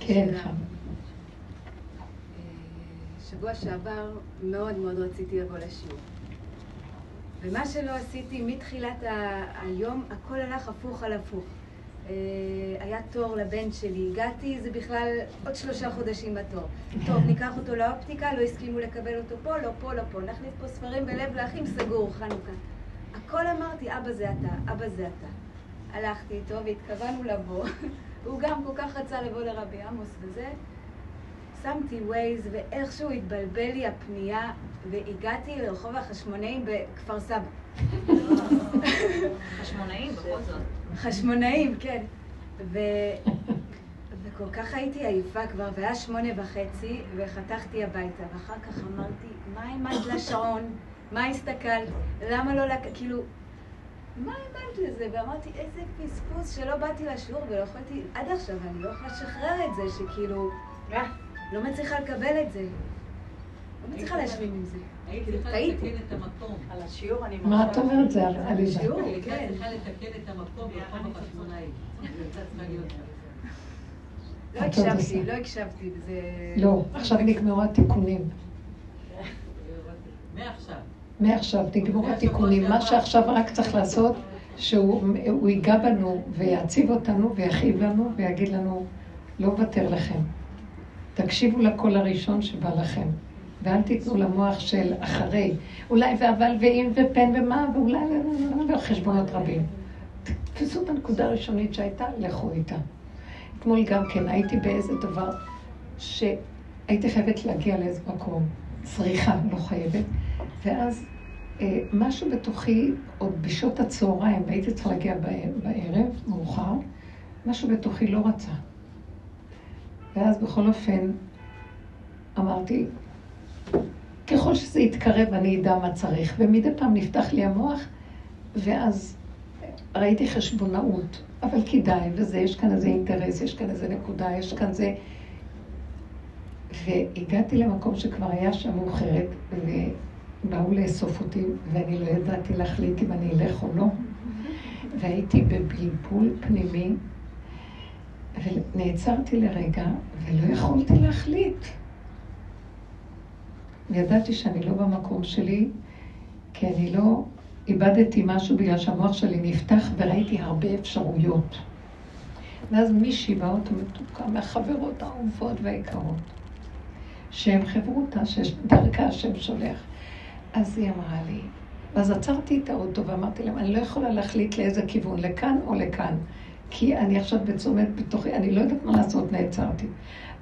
כן, שבוע שעבר מאוד מאוד רציתי לבוא לשיעור. ומה שלא עשיתי מתחילת היום, הכל הלך הפוך על הפוך. אה, היה תור לבן שלי, הגעתי, זה בכלל עוד שלושה חודשים בתור. טוב, ניקח אותו לאופטיקה, לא הסכימו לקבל אותו פה, לא פה, לא פה. נכניס פה ספרים בלב לאחים, סגור, חנוכה. הכל אמרתי, אבא זה אתה, אבא זה אתה. הלכתי איתו והתכוונו לבוא. הוא גם כל כך רצה לבוא לרבי עמוס וזה. שמתי ווייז ואיכשהו התבלבל לי הפנייה והגעתי לרחוב החשמונאים בכפר סבא. חשמונאים, בכל זאת. חשמונאים, כן. ו... וכל כך הייתי עייפה כבר, והיה שמונה וחצי, וחתכתי הביתה, ואחר כך אמרתי, מה העמדת לשעון? מה הסתכלת? למה לא לק... כאילו, מה האמנת לזה? ואמרתי, איזה פספוס שלא באתי לשיעור ולא יכולתי, עד עכשיו אני לא יכולה לשחרר את זה, שכאילו, לא מצליחה לקבל את זה. לא מצליחה להשלים עם זה. הייתי צריכה לתקן את המקום. על השיעור אני מה את אומרת זה על עליזה? הייתה כן. צריכה לתקן את המקום ברחוב החשמונאי. צריכה. לא עוד הקשבתי. לא הקשבתי, זה... לא, עכשיו נגמרו התיקונים. מעכשיו. מעכשיו נגמרו התיקונים. מה שעכשיו רק צריך לעשות, שהוא הוא ייגע בנו ויעציב אותנו ויכאיב לנו ויגיד לנו, לא אוותר לכם. תקשיבו לקול הראשון שבא לכם. ואל תיתנו למוח של אחרי, אולי ואבל ואם ופן ומה, ואולי וחשבונות רבים. תתפסו את הנקודה הראשונית שהייתה, לכו איתה. אתמול גם כן הייתי באיזה דבר שהייתי חייבת להגיע לאיזה מקום, צריכה, לא חייבת, ואז אה, משהו בתוכי, עוד בשעות הצהריים, והייתי צריכה להגיע בערב, מאוחר, משהו בתוכי לא רצה. ואז בכל אופן אמרתי, ככל שזה יתקרב אני אדע מה צריך, ומדי פעם נפתח לי המוח, ואז ראיתי חשבונאות, אבל כדאי, וזה, יש כאן איזה אינטרס, יש כאן איזה נקודה, יש כאן זה... והגעתי למקום שכבר היה שם מאוחרת, ובאו לאסוף אותי, ואני לא ידעתי להחליט אם אני אלך או לא. והייתי בבלבול פנימי, ונעצרתי לרגע, ולא יכולתי להחליט. וידעתי שאני לא במקום שלי, כי אני לא איבדתי משהו בגלל שהמוח שלי נפתח וראיתי הרבה אפשרויות. ואז מישהי באוטו מתוקה מהחברות האהובות והיקרות, שהן חברותה, שדרכה השם שולח. אז היא אמרה לי, ואז עצרתי את האוטו ואמרתי להם, אני לא יכולה להחליט לאיזה כיוון, לכאן או לכאן, כי אני עכשיו בצומת בתוכי, אני לא יודעת מה לעשות, נעצרתי.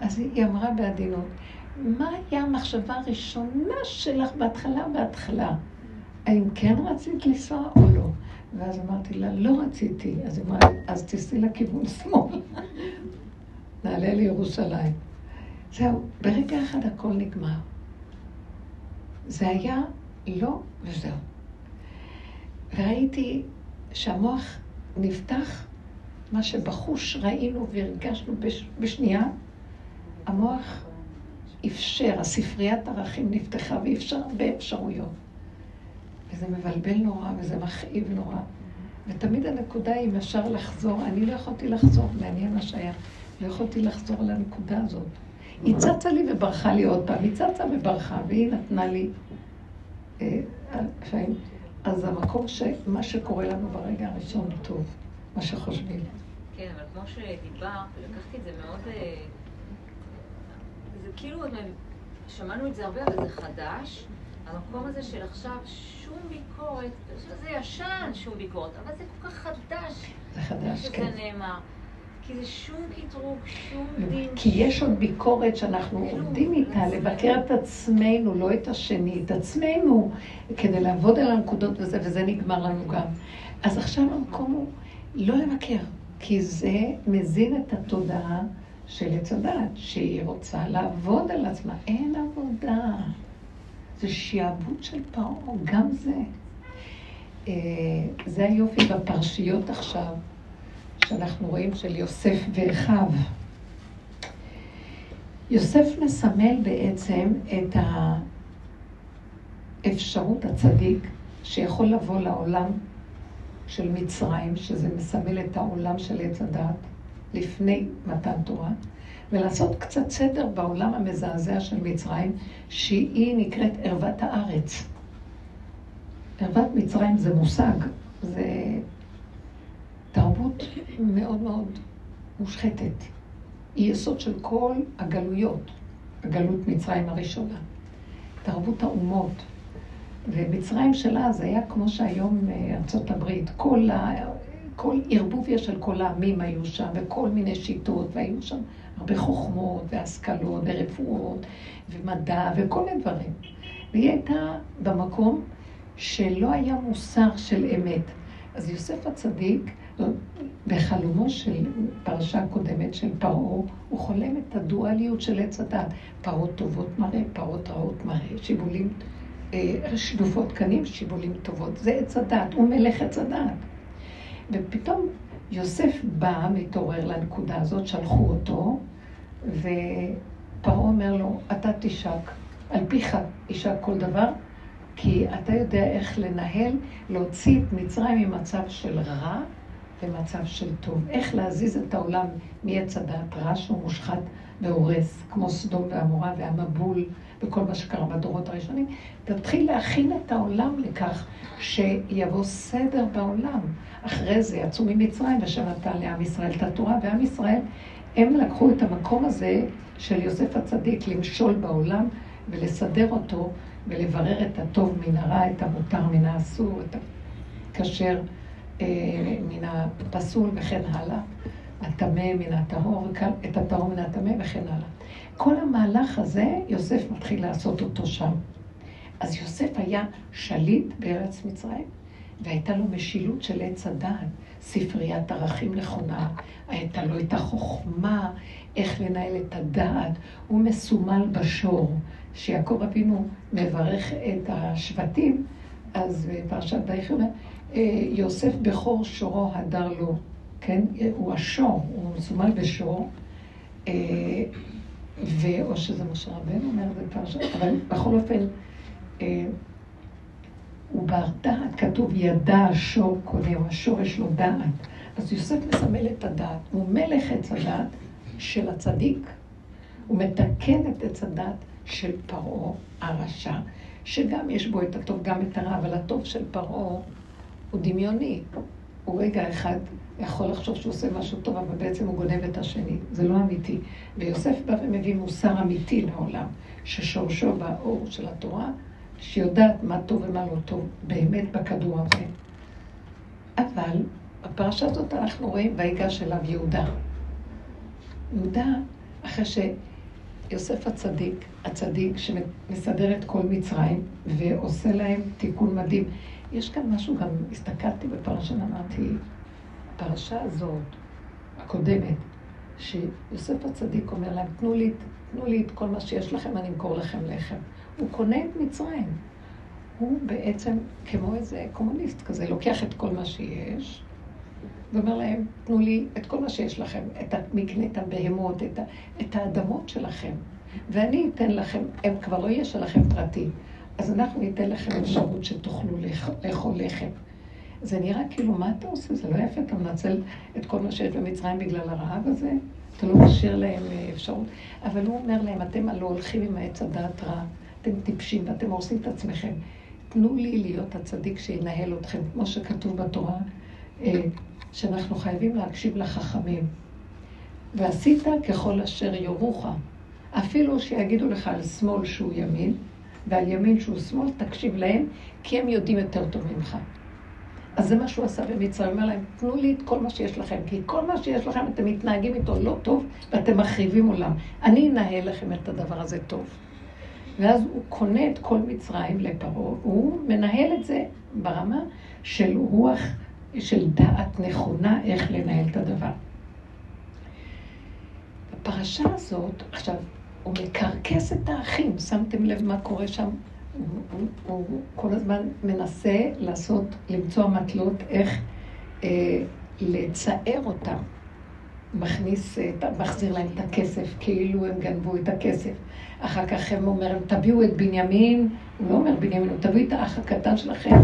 אז היא אמרה בעדינות, מה היה המחשבה הראשונה שלך בהתחלה בהתחלה? האם כן רצית לנסוע או לא? ואז אמרתי לה, לא רציתי. אז היא אמרה, אז תיסעי לכיוון שמאל. נעלה לירושלים. זהו, ברגע אחד הכל נגמר. זה היה לא וזהו. וראיתי שהמוח נפתח, מה שבחוש ראינו והרגשנו בש, בשנייה, המוח אפשר, הספריית ערכים נפתחה ואפשר הרבה אפשרויות. וזה מבלבל נורא וזה מכאיב נורא. ותמיד הנקודה היא אם אפשר לחזור, אני לא יכולתי לחזור, מעניין מה שהיה, לא יכולתי לחזור לנקודה הזאת. היא צצה לי וברחה לי עוד פעם, היא צצה וברחה, והיא נתנה לי אה, לפעמים. אז המקום שמה שקורה לנו ברגע הראשון הוא טוב, מה שחושבים. כן, אבל כמו שדיברת, לקחתי את זה מאוד... כאילו, שמענו את זה הרבה, אבל זה חדש. המקום הזה של עכשיו שום ביקורת, זה ישן שום ביקורת, אבל זה כל כך חדש. זה חדש, שזה כן. נאמר. כי זה שום קטרוג, שום דין. כי יש עוד ביקורת שאנחנו כאילו, עובדים איתה, לבקר את עצמנו, לא את השני, את עצמנו, כדי לעבוד על הנקודות וזה, וזה נגמר לנו גם. אז עכשיו המקום הוא לא לבקר, כי זה מזין את התודעה של עץ הדת, שהיא רוצה לעבוד על עצמה. אין עבודה. זה שיעבוד של פרעה, גם זה. אה, זה היופי בפרשיות עכשיו, שאנחנו רואים של יוסף ואחיו. יוסף מסמל בעצם את האפשרות הצדיק שיכול לבוא לעולם של מצרים, שזה מסמל את העולם של עץ הדת, לפני מתן תורה, ולעשות קצת סדר בעולם המזעזע של מצרים, שהיא נקראת ערוות הארץ. ערוות מצרים זה מושג, זה תרבות מאוד מאוד מושחתת. היא יסוד של כל הגלויות, הגלות מצרים הראשונה. תרבות האומות. ומצרים של אז היה כמו שהיום אה, ארצות הברית, כל, כל ערבוביה של כל העמים היו שם, וכל מיני שיטות, והיו שם הרבה חוכמות, והשכלות, ורפואות, ומדע, וכל מיני דברים. והיא הייתה במקום שלא היה מוסר של אמת. אז יוסף הצדיק, בחלומו של פרשה קודמת של פרעה, הוא חולם את הדואליות של עץ הדת. פרות טובות מראה, פרות רעות מראה, שיבולים, אה, שדופות קנים, שיבולים טובות. זה עץ הדת, הוא מלך עץ הדת. ופתאום יוסף בא, מתעורר לנקודה הזאת, שלחו אותו, ופרעה אומר לו, אתה תשק, על פיך ישק כל דבר, כי אתה יודע איך לנהל, להוציא את מצרים ממצב של רע ומצב של טוב. איך להזיז את העולם מעץ הדעת רע שהוא מושחת והורס, כמו סדום ועמורה והמבול וכל מה שקרה בדורות הראשונים. תתחיל להכין את העולם לכך שיבוא סדר בעולם. אחרי זה יצאו ממצרים ושנתן לעם ישראל את התורה, ועם ישראל, הם לקחו את המקום הזה של יוסף הצדיק למשול בעולם ולסדר אותו ולברר את הטוב מן הרע, את המותר מן האסור, את הכשר אה, מן הפסול וכן הלאה, הטמא מן הטהור, את הטהור מן הטמא וכן הלאה. כל המהלך הזה, יוסף מתחיל לעשות אותו שם. אז יוסף היה שליט בארץ מצרים, והייתה לו משילות של עץ הדעת, ספריית ערכים נכונה, הייתה לו את החוכמה, איך לנהל את הדעת, הוא מסומל בשור. שיעקב אבינו מברך את השבטים, אז בפרשת ויחי אה, יוסף בכור שורו הדר לו, כן? הוא השור, הוא מסומל בשור, אה, ואו שזה משה רבנו אומר בפרשת, אבל בכל אופן, אה, הוא בר דעת, כתוב ידע השור קודם, השור יש לו דעת. אז יוסף מסמל את הדעת, הוא מלך עץ הדעת של הצדיק, הוא מתקן את עץ הדעת של פרעה הרשע, שגם יש בו את הטוב, גם את הרע, אבל הטוב של פרעה הוא דמיוני. הוא רגע אחד יכול לחשוב שהוא עושה משהו טוב, אבל בעצם הוא גונב את השני. זה לא אמיתי. ויוסף בא ומביא מוסר אמיתי לעולם, ששורשו באור של התורה, שיודעת מה טוב ומה לא טוב, באמת בכדור הזה. אבל בפרשה הזאת אנחנו רואים, ויגש אליו יהודה. יהודה, אחרי ש... יוסף הצדיק, הצדיק שמסדר את כל מצרים ועושה להם תיקון מדהים. יש כאן משהו, גם הסתכלתי בפרשה, אמרתי, הפרשה הזאת, הקודמת, שיוסף הצדיק אומר להם, תנו לי, תנו לי את כל מה שיש לכם, אני אמכור לכם לחם. הוא קונה את מצרים. הוא בעצם כמו איזה קומוניסט כזה, לוקח את כל מה שיש, ואומר להם, תנו לי את כל מה שיש לכם, את המקנה, את הבהמות, את, את האדמות שלכם, ואני אתן לכם, הם כבר לא יהיה שלכם פרטי, אז אנחנו ניתן לכם אפשרות שתוכלו לאכול לחם. זה נראה כאילו, מה אתה עושה? זה לא יפה, אתה מנצל את כל מה שיש במצרים בגלל הרעב הזה? אתה לא משאיר להם אה, אפשרות. אבל הוא אומר להם, אתם הלא הולכים עם העץ הדעת רע, אתם טיפשים ואתם הורסים את עצמכם. תנו לי להיות הצדיק שינהל אתכם, כמו שכתוב בתורה. אה, שאנחנו חייבים להקשיב לחכמים. ועשית ככל אשר יורוך. אפילו שיגידו לך על שמאל שהוא ימין, ועל ימין שהוא שמאל, תקשיב להם, כי הם יודעים יותר טוב ממך. אז זה מה שהוא עשה במצרים, הוא אומר להם, תנו לי את כל מה שיש לכם, כי כל מה שיש לכם, אתם מתנהגים איתו לא טוב, ואתם מחריבים עולם. אני אנהל לכם את הדבר הזה טוב. ואז הוא קונה את כל מצרים לפרעה, והוא מנהל את זה ברמה של רוח של דעת נכונה איך לנהל את הדבר. בפרשה הזאת, עכשיו, הוא מקרקס את האחים, שמתם לב מה קורה שם? הוא, הוא, הוא כל הזמן מנסה לעשות, למצוא מטלות איך אה, לצער אותם. מכניס, מחזיר להם את הכסף, כאילו הם גנבו את הכסף. אחר כך הם אומרים, תביאו את בנימין, הוא לא אומר בנימין, תביאו את האח הקטן שלכם.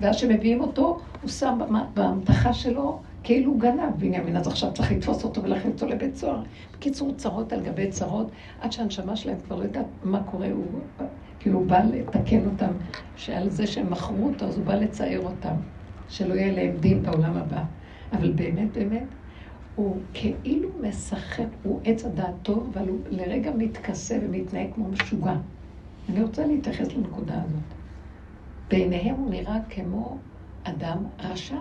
ואז כשמביאים אותו, הוא שם באמתחה שלו כאילו הוא גנב בנימין, אז עכשיו צריך לתפוס אותו ולהכניס אותו לבית סוהר. בקיצור, צרות על גבי צרות, עד שהנשמה שלהם כבר לא יודעת מה קורה, הוא כאילו בא לתקן אותם, שעל זה שהם מכרו אותו, אז הוא בא לצייר אותם, שלא יהיה להם דין בעולם הבא. אבל באמת, באמת, הוא כאילו משחק, הוא עץ הדעת טוב, אבל הוא לרגע מתכסה ומתנהג כמו משוגע. אני רוצה להתייחס לנקודה הזאת. בעיניהם הוא נראה כמו אדם רשע.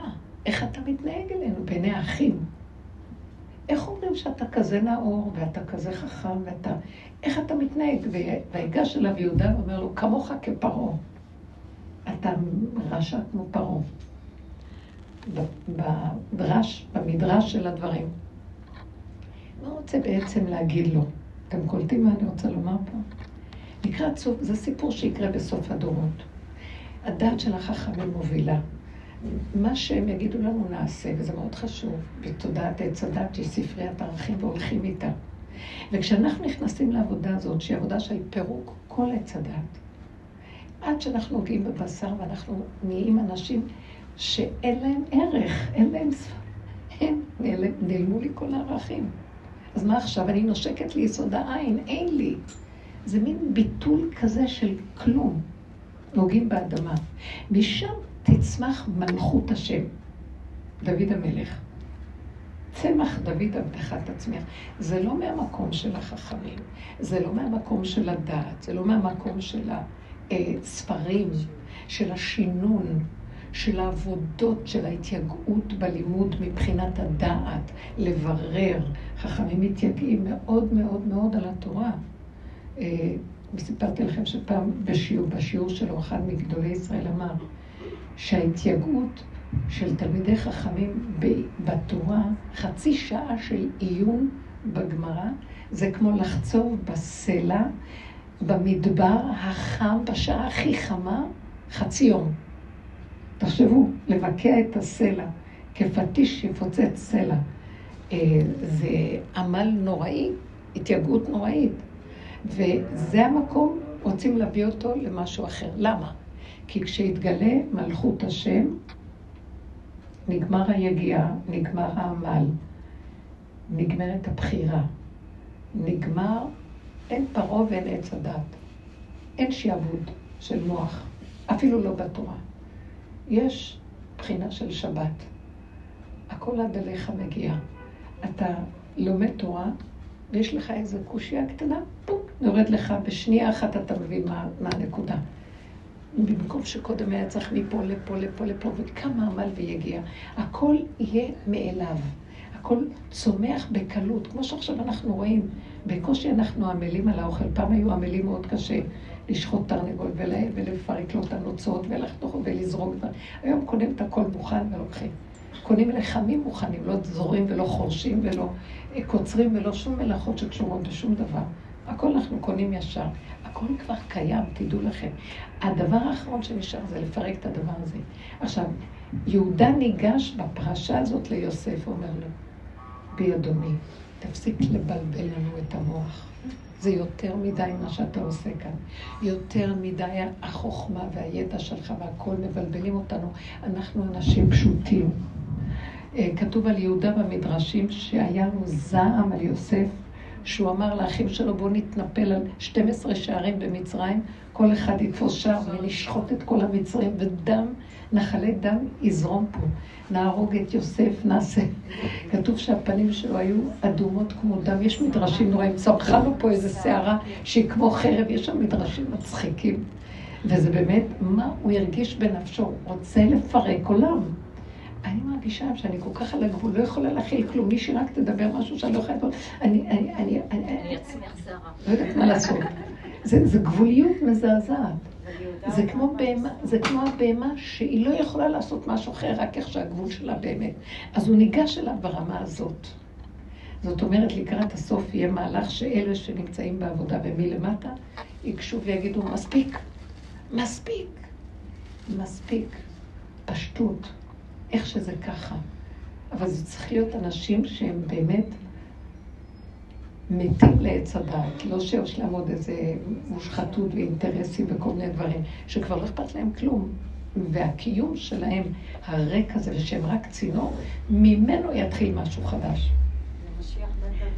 איך אתה מתנהג אלינו בעיני האחים? איך אומרים שאתה כזה נאור, ואתה כזה חכם, ואתה... איך אתה מתנהג? ויגש אליו יהודה ואומר לו, כמוך כפרעה. אתה רשע כמו פרעה. בדרש, במדרש של הדברים. מה רוצה בעצם להגיד לו? אתם קולטים מה אני רוצה לומר פה? לקראת סוף, זה סיפור שיקרה בסוף הדורות. הדת של החכמים מובילה. מה שהם יגידו לנו נעשה, וזה מאוד חשוב. בתודעת עץ הדת יש ספריית ערכים והולכים איתה. וכשאנחנו נכנסים לעבודה הזאת, שהיא עבודה של פירוק כל עץ הדת, עד שאנחנו נוגעים בבשר ואנחנו נהיים אנשים שאין להם ערך, אין להם ספר, הם נעלמו לי כל הערכים. אז מה עכשיו? אני נושקת ליסוד העין, אין לי. זה מין ביטול כזה של כלום. נוגעים באדמה. משם תצמח מלכות השם, דוד המלך. צמח דוד עבדך תצמיח. זה לא מהמקום של החכמים, זה לא מהמקום של הדעת, זה לא מהמקום של הספרים, של השינון, של העבודות, של ההתייגעות בלימוד מבחינת הדעת, לברר. חכמים מתייגעים מאוד מאוד מאוד על התורה. אה, וסיפרתי לכם שפעם בשיעור, בשיעור שלו, אחד מגדולי ישראל אמר שההתייגעות של תלמידי חכמים בתורה, חצי שעה של עיון בגמרא, זה כמו לחצוב בסלע, במדבר החם, בשעה הכי חמה, חצי יום. תחשבו, לבקע את הסלע, כפטיש יפוצץ סלע. אה, זה עמל נוראי, התייגעות נוראית. וזה המקום, רוצים להביא אותו למשהו אחר. למה? כי כשיתגלה מלכות השם, נגמר היגיעה, נגמר העמל, נגמרת הבחירה, נגמר, אין פרעה ואין עץ הדת, אין שיעבוד של מוח, אפילו לא בתורה. יש בחינה של שבת. הכל עד אליך מגיע. אתה לומד תורה, ויש לך איזו קושייה קטנה, פוק, יורד לך, בשנייה אחת אתה מבין מה, מה הנקודה. במקום שקודם היה צריך מפה לפה, לפה, לפה, וכמה עמל ויגיע. הכל יהיה מאליו. הכל צומח בקלות, כמו שעכשיו אנחנו רואים, בקושי אנחנו עמלים על האוכל. פעם היו עמלים מאוד קשה לשחוט תרנגול ולפרק לו את הנוצות ולחתוך ולזרוק. היום קונים את הכל מוכן ולוקחים. קונים לחמים מוכנים, לא זורים ולא חורשים ולא קוצרים ולא שום מלאכות שקשורות בשום דבר. הכל אנחנו קונים ישר. הכל כבר קיים, תדעו לכם. הדבר האחרון שנשאר זה לפרק את הדבר הזה. עכשיו, יהודה ניגש בפרשה הזאת ליוסף, אומר לו, בי אדוני, תפסיק לבלבל לנו את המוח. זה יותר מדי מה שאתה עושה כאן. יותר מדי החוכמה והידע שלך והכל מבלבלים אותנו. אנחנו אנשים פשוטים. אה, כתוב על יהודה במדרשים שהיה לו זעם על יוסף, שהוא אמר לאחים שלו, בואו נתנפל על 12 שערים במצרים, כל אחד יתפוס שער ונשחוט את כל המצרים, ודם, נחלי דם יזרום פה. נהרוג את יוסף, נעשה. כתוב שהפנים שלו היו אדומות כמו דם. יש מדרשים נוראים, צמחה לו פה איזו שערה שהיא כמו חרב, יש שם מדרשים מצחיקים. וזה באמת, מה הוא הרגיש בנפשו? רוצה לפרק עולם. אני מרגישה שאני כל כך על הגבול, לא יכולה להכיל כלום. מישהי רק תדבר משהו שאני לא יכולה. אני, אני, אני, אני אצמיח שערה. לא יודעת מה לעשות. זה גבוליות מזעזעת. זה כמו, בהמה, זה כמו הבהמה שהיא לא יכולה לעשות משהו אחר, רק איך שהגבול שלה באמת. אז הוא ניגש אליו ברמה הזאת. זאת אומרת, לקראת הסוף יהיה מהלך שאלה שנמצאים בעבודה ומלמטה ייגשו ויגידו, מספיק, מספיק, מספיק, פשטות. איך שזה ככה. אבל זה צריך להיות אנשים שהם באמת מתים לעץ הדעת, לא שיש להם עוד איזה מושחתות ואינטרסים וכל מיני דברים, שכבר לא אכפת להם כלום. והקיום שלהם, הריק הזה, ושהם רק צינור, ממנו יתחיל משהו חדש.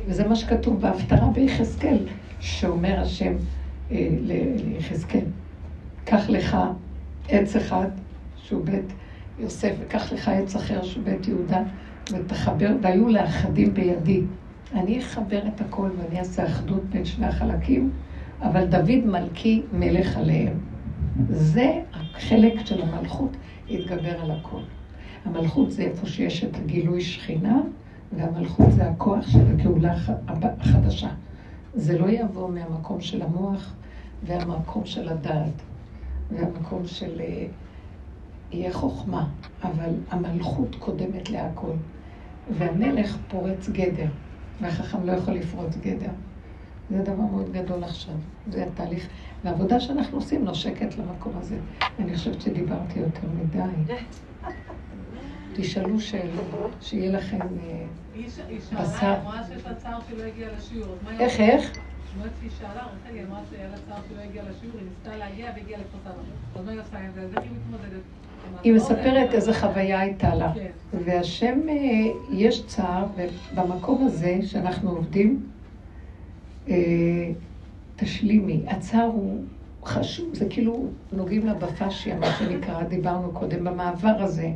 וזה מה שכתוב בהפטרה ביחזקאל, שאומר השם אה, ליחזקאל, קח לך עץ אחד, שהוא בית יוסף, וקח לך עץ אחר, שהוא בית יהודה, ותחבר, והיו לאחדים בידי. אני אחבר את הכל ואני אעשה אחדות בין שני החלקים, אבל דוד מלכי מלך עליהם. זה החלק של המלכות יתגבר על הכל. המלכות זה איפה שיש את הגילוי שכינה, והמלכות זה הכוח של הגאולה החדשה. זה לא יבוא מהמקום של המוח והמקום של הדעת והמקום של אה, יהיה חוכמה, אבל המלכות קודמת להכל. והמלך פורץ גדר, והחכם לא יכול לפרוץ גדר. זה דבר מאוד גדול עכשיו, זה התהליך. והעבודה שאנחנו עושים נושקת למקום הזה. אני חושבת שדיברתי יותר מדי. תשאלו שאלות, שיהיה לכם אה, בשר. היא אמרה שיש לה צער שלא הגיע לשיעור. איך, איך? אומרת שהיא שאלה, רחל, היא אמרה שהיה לה צער שלא הגיע לשיעור, היא ניסתה להגיע והגיעה סבא. אז מה היא עושה עם זה? אז איך היא מתמודדת? היא מספרת איזה חוויה הייתה לה. והשם, אה, יש צער, ובמקום הזה שאנחנו עובדים, אה, תשלימי. הצער הוא חשוב, זה כאילו נוגעים לה בפשיה, מה שנקרא, דיברנו קודם, במעבר הזה.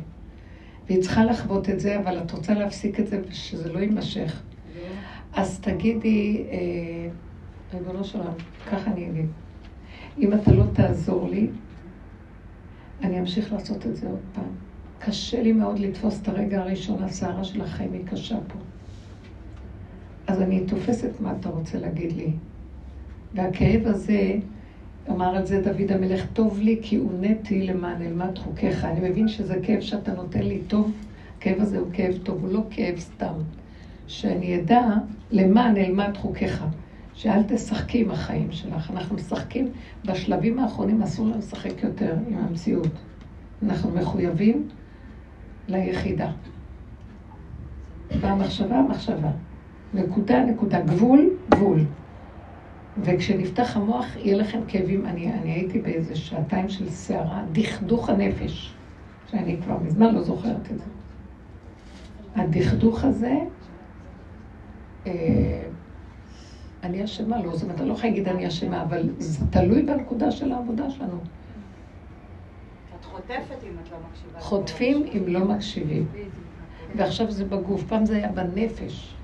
והיא צריכה לחוות את זה, אבל את רוצה להפסיק את זה ושזה לא יימשך. אז תגידי, אה, ריבונו של עולם, ככה אני אגיד. אם אתה לא תעזור לי, אני אמשיך לעשות את זה עוד פעם. קשה לי מאוד לתפוס את הרגע הראשון, הסערה של החיים היא קשה פה. אז אני תופסת מה אתה רוצה להגיד לי. והכאב הזה, אמר על זה דוד המלך, טוב לי כי הונאתי למען אלמד חוקיך. אני מבין שזה כאב שאתה נותן לי טוב, הכאב הזה הוא כאב טוב, הוא לא כאב סתם. שאני אדע למען אלמד חוקיך. שאל תשחקי עם החיים שלך. אנחנו משחקים, בשלבים האחרונים אסור לנו לשחק יותר עם המציאות. אנחנו מחויבים ליחידה. והמחשבה, מחשבה. נקודה, נקודה. גבול, גבול. וכשנפתח המוח, יהיה לכם כאבים. אני, אני הייתי באיזה שעתיים של סערה, דכדוך הנפש, שאני כבר מזמן לא זוכרת את זה. הדכדוך הזה, אה, אני אשמה, לא, זאת אומרת, אני לא יכולה להגיד אני אשמה, אבל זה תלוי בנקודה של העבודה שלנו. את חוטפת אם את לא מקשיבה. חוטפים אם לא מקשיבים. ועכשיו זה בגוף, פעם זה היה בנפש.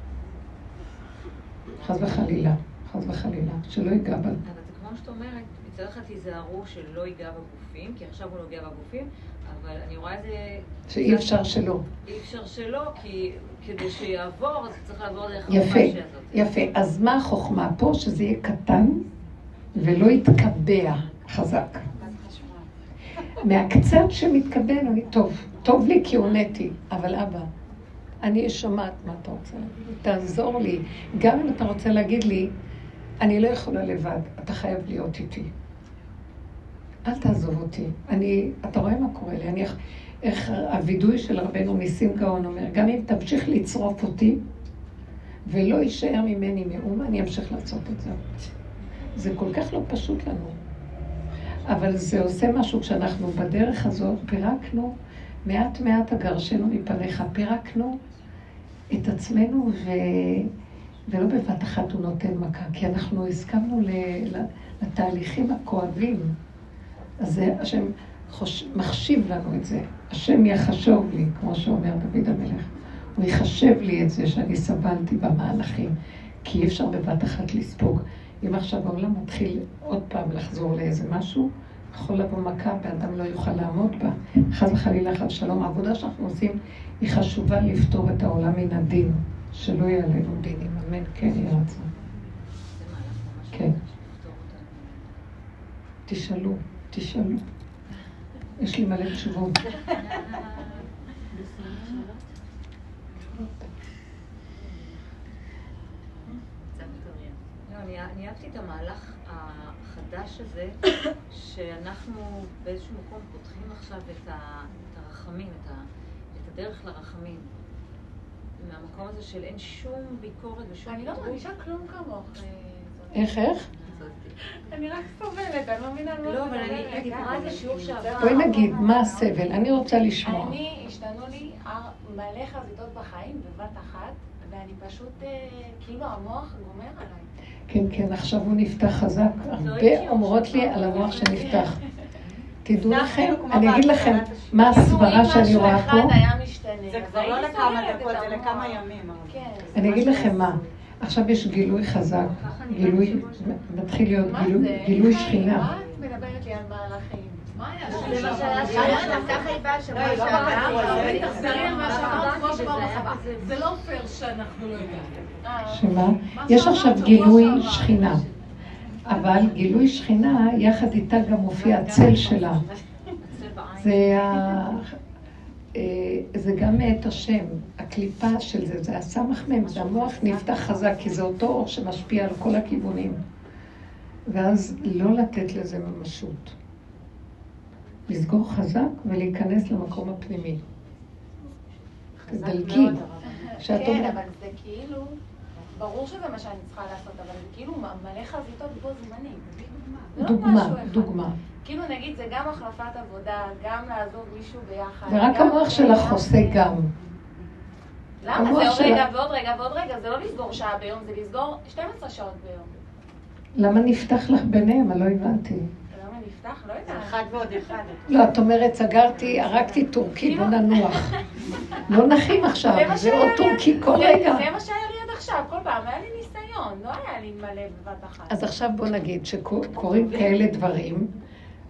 חס וחלילה, חס וחלילה, שלא ייגע ב... אבל זה כמו שאת אומרת, מצד אחד תיזהרו שלא ייגע בגופים, כי עכשיו הוא נוגע בגופים, אבל אני רואה את זה... שאי אפשר שלא. אי אפשר שלא, כי כדי שיעבור, אז צריך לעבור דרך יפה. יפה. אז מה החוכמה פה? שזה יהיה קטן ולא יתקבע חזק. מהקצת שמתקבל, אני טוב. טוב לי כי הונאתי, אבל אבא, אני שומעת מה אתה רוצה להגיד. תעזור לי. גם אם אתה רוצה להגיד לי, אני לא יכולה לבד, אתה חייב להיות איתי. אל תעזוב אותי. אני, אתה רואה מה קורה לי? אני, איך הווידוי של רבנו ניסים גאון אומר, גם אם תמשיך לצרוף אותי ולא יישאר ממני מאומה, אני אמשיך לעשות את זה. זה כל כך לא פשוט לנו. אבל זה עושה משהו כשאנחנו בדרך הזאת, פירקנו, מעט מעט אגרשנו מפניך, פירקנו את עצמנו ו... ולא בבת אחת הוא נותן מכה, כי אנחנו הסכמנו. לתהליכים הכואבים. אז השם חוש... מחשיב לנו את זה. השם יחשוב לי, כמו שאומר דוד המלך. הוא יחשב לי את זה שאני סבלתי במהלכים, כי אי אפשר בבת אחת לספוג. אם עכשיו העולם מתחיל עוד פעם לחזור לאיזה משהו, יכול לבוא מכה ואדם לא יוכל לעמוד בה. חס וחלילה, חס שלום. העבודה שאנחנו עושים היא חשובה לפתור את העולם מן הדין, שלא יהיה עלינו דינים. אמן, כן יהיה רצון. כן. תשאלו, תשאלו. יש לי מלא תשובות. לא, אני אהבתי את המהלך החדש הזה, שאנחנו באיזשהו מקום פותחים עכשיו את הרחמים, את הדרך לרחמים. מהמקום הזה של אין שום ביקורת ושום אני לא. מרגישה כלום כמוך. אה, איך, איך? אני רק סובלת, אני לא מבינה על מה לא, את אבל אני- מדברת. בואי נגיד, מה הסבל? אני רוצה לשמוע. אני, השתנו לי מלא חזיתות בחיים בבת אחת, ואני פשוט, אה, כאילו המוח גומר עליי. כן, כן, עכשיו הוא נפתח חזק. הרבה אישי, אומרות לי עכשיו. על המוח שנפתח. תדעו לכם, אני אגיד לכם. מה הסברה שאני רואה פה. זה כבר לא לכמה דקות, זה. לכמה ימים. אני אגיד לכם מה, עכשיו יש גילוי חזק, גילוי, מתחיל להיות מה גילוי- שכינה. מה את מדברת לי על מה באה לא, לא זה. היה לא פייר שאנחנו לא יודעים. אה, שמה? יש עכשיו גילוי. שכינה, אבל גילוי שכינה, יחד איתה גם מופיע הצל שלה. זה זה גם מאת השם, הקליפה של זה, זה הסמ"ם, זה המוח נפתח חזק, כי זה אותו אור שמשפיע על כל הכיוונים. ואז לא לתת לזה ממשות. לסגור חזק ולהיכנס למקום הפנימי. תדלגי. שאת כן, אומרת, אבל זה כאילו, ברור שזה מה שאני צריכה לעשות, אבל זה כאילו מלא חזיתות בו זמנית. לא דוגמה, אחד. דוגמה. כאילו נגיד זה גם החלפת עבודה, גם לעזוב מישהו ביחד. זה רק המוח שלך גם עושה. גם. למה? זה עוד שלה- רגע ועוד רגע ועוד רגע, זה לא לסגור שעה ביום, זה לסגור 12 שעות ביום. למה נפתח לך ביניהם? אני לא הבנתי. למה נפתח? לא זה יודעת. אחד ועוד אחד. לא, את אומרת, סגרתי, הרגתי טורקי, בוא ננוח. לא נחים עכשיו, זה עוד טורקי כל זה- רגע. זה מה שהיה לי עד עכשיו, כל פעם היה לי ניסיון, לא היה לי מלא בבת אחת. אז עכשיו בוא נגיד שקורים כאלה דברים,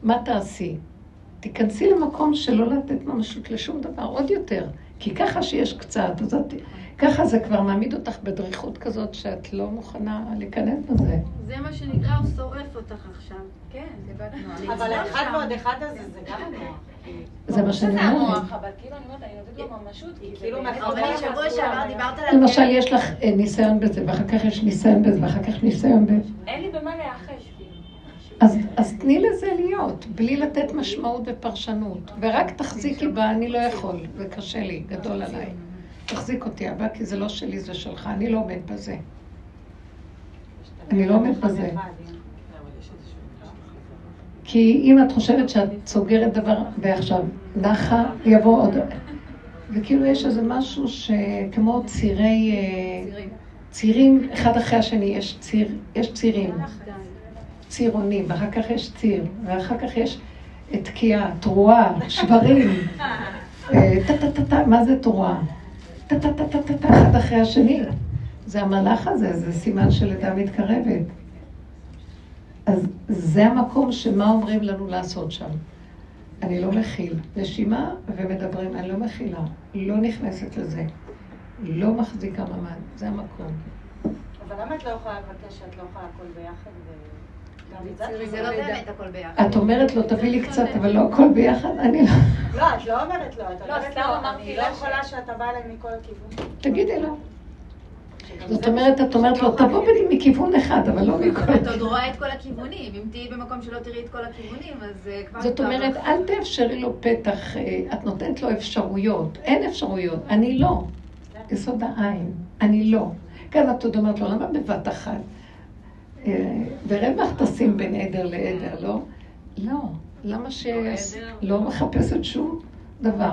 מה תעשי? תיכנסי למקום שלא לתת ממשות לשום דבר, עוד יותר. כי ככה שיש קצת, אז את... ככה זה כבר מעמיד אותך בדריכות כזאת שאת לא מוכנה להיכנס בזה. זה מה שנקרא, הוא שורף אותך עכשיו. כן. אבל האחד ועוד אחד הזה זה גם המוח. זה מה שאני זה אומרת. אבל כאילו אני אומרת, אני נותנת לו ממשות, זה כאילו לך שבוע שעבר. דיברת על... למשל, יש לך אה, ניסיון בזה, ואחר כך יש ניסיון בזה, ואחר כך ניסיון בזה. אין לי במה להיאחז, כאילו. אז, אז תני לזה להיות, בלי לתת משמעות ופרשנות. ורק תחזיקי בה, אני לא יכול, זה קשה לי, גדול עליי. תחזיק אותי הבא, כי זה לא שלי, זה שלך, אני לא עומד בזה. אני לא עומד בזה. כי אם את חושבת שאת סוגרת דבר, ועכשיו נחה, יבוא עוד... וכאילו יש איזה משהו שכמו צירי... אה, צירים, אחד אחרי השני, יש ציר, יש צירים. צירונים, ואחר כך יש ציר, ואחר כך יש תקיעה, תרועה, שברים. אה, טה-טה-טה-טה, מה זה תרועה? טה-טה-טה-טה-טה, אחד אחרי השני. זה המהלך הזה, זה סימן שלידה מתקרבת. אז זה המקום שמה אומרים לנו לעשות שם. אני לא מכיל. נשימה ומדברים, אני לא מכילה. לא נכנסת לזה. לא מחזיקה ממ"ד, זה המקום. אבל למה את לא יכולה לבקש שאת לא יכולה הכל ביחד? את לא ביחד. את אומרת לו, תביא לי קצת, אבל לא הכל ביחד, אני לא... לא, את לא אומרת לו, את לא, אומרת לו, אמרתי אני לא יכולה שאתה בא אליי מכל הכיוונים. תגידי לו. זאת זה אומרת, את אומרת לו, תבוא בי מכיוון אחד, אבל לא מכל... את עוד רואה את כל הכיוונים. אם תהיי במקום שלא תראי את כל הכיוונים, אז אה, כבר... זאת אומרת, אל תאפשרי לו פתח, אה, את נותנת לו אפשרויות. אין אפשרויות, אני לא. יסוד העין, אני לא. כן, את עוד אומרת לו, למה בבת אחת? אה, ורווח תשים בין עדר לעדר, לא? לא. למה ש... לא מחפשת שום דבר.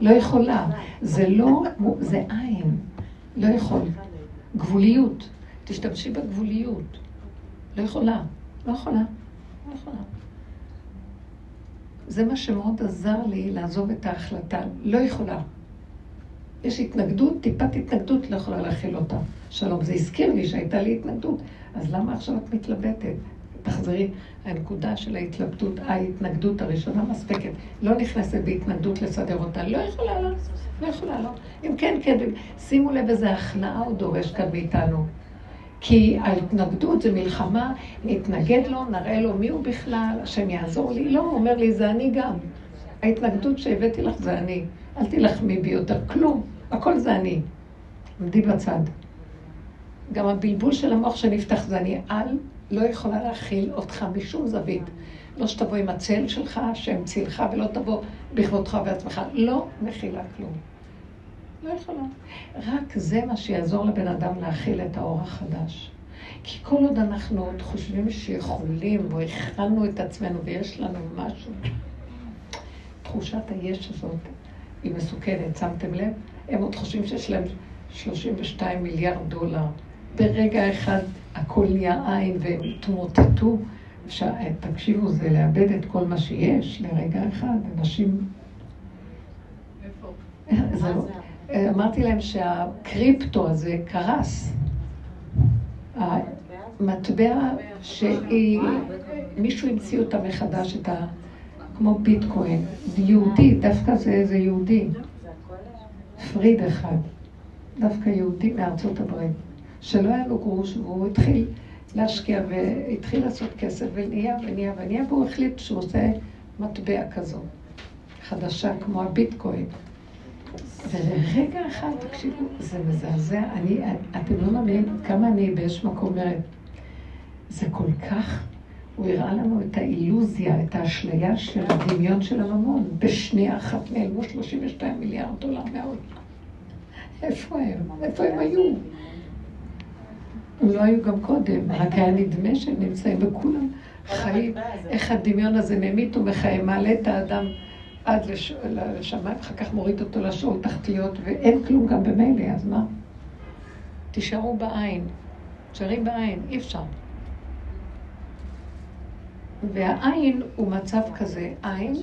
לא יכולה. זה לא, זה עין. לא יכול. גבוליות. תשתמשי בגבוליות. לא יכולה. לא יכולה. לא יכולה. זה מה שמאוד עזר לי לעזוב את ההחלטה. לא יכולה. יש התנגדות, טיפת התנגדות, לא יכולה להכיל אותה. שלום, זה הזכיר לי שהייתה לי התנגדות. אז למה עכשיו את מתלבטת? תחזרי, הנקודה של ההתלבטות, ההתנגדות הראשונה מספקת. לא נכנסת בהתנגדות לסדר אותה. לא יכולה, לא. לא יכולה, לא. אם כן, כן, שימו לב איזה הכנעה הוא דורש כאן מאיתנו. כי ההתנגדות זה מלחמה, נתנגד לו, נראה לו מי הוא בכלל, השם יעזור לי. לא, הוא אומר לי, זה אני גם. ההתנגדות שהבאתי לך זה אני. אל תילחמי בי יותר, כלום. הכל זה אני. עמדי בצד. גם הבלבול של המוח שנפתח זה אני. אל לא יכולה להכיל אותך משום זווית. לא שתבוא עם הצל שלך, שהם צילך, ולא תבוא בכבודך בעצמך. לא מכילה כלום. לא יכולה. רק זה מה שיעזור לבן אדם להכיל את האור החדש. כי כל עוד אנחנו עוד חושבים שיכולים, או הכנו את עצמנו ויש לנו משהו, תחושת היש הזאת היא מסוכנת, שמתם לב? הם עוד חושבים שיש להם 32 מיליארד דולר. ברגע אחד הכל נהיה עין והם התמוטטו. תקשיבו, זה לאבד את כל מה שיש לרגע אחד. אנשים... איפה? לא- אמרתי להם שהקריפטו הזה קרס. המטבע שהיא, מישהו המציא אותה מחדש, את ה... כמו ביטקוין. יהודי, דווקא זה איזה יהודי. פריד אחד. דווקא יהודי מארצות הברית. שלא היה לו גרוש, והוא התחיל להשקיע והתחיל לעשות כסף, ונהיה ונהיה ונהיה, והוא החליט שהוא עושה מטבע כזו, חדשה כמו הביטקוין. ורגע אחד, תקשיבו, זה מזעזע. אני, אתם לא מאמינים כמה אני באיזשהו מקום אומרת, זה כל כך, הוא הראה לנו את האילוזיה, את האשליה של הדמיון של הממון. בשנייה אחת נעלמו 32 מיליארד דולר מהעולם. איפה הם? איפה הם היו? הם לא היו גם קודם, רק היה נדמה שהם נמצאים בכולם חיים. איך הדמיון הזה ממית ומחיה, מעלה את האדם עד לשמיים, אחר כך מוריד אותו לשאול תחתיות, ואין כלום גם במילא, אז מה? תישארו בעין, תשארי בעין, אי אפשר. והעין הוא מצב כזה, עין,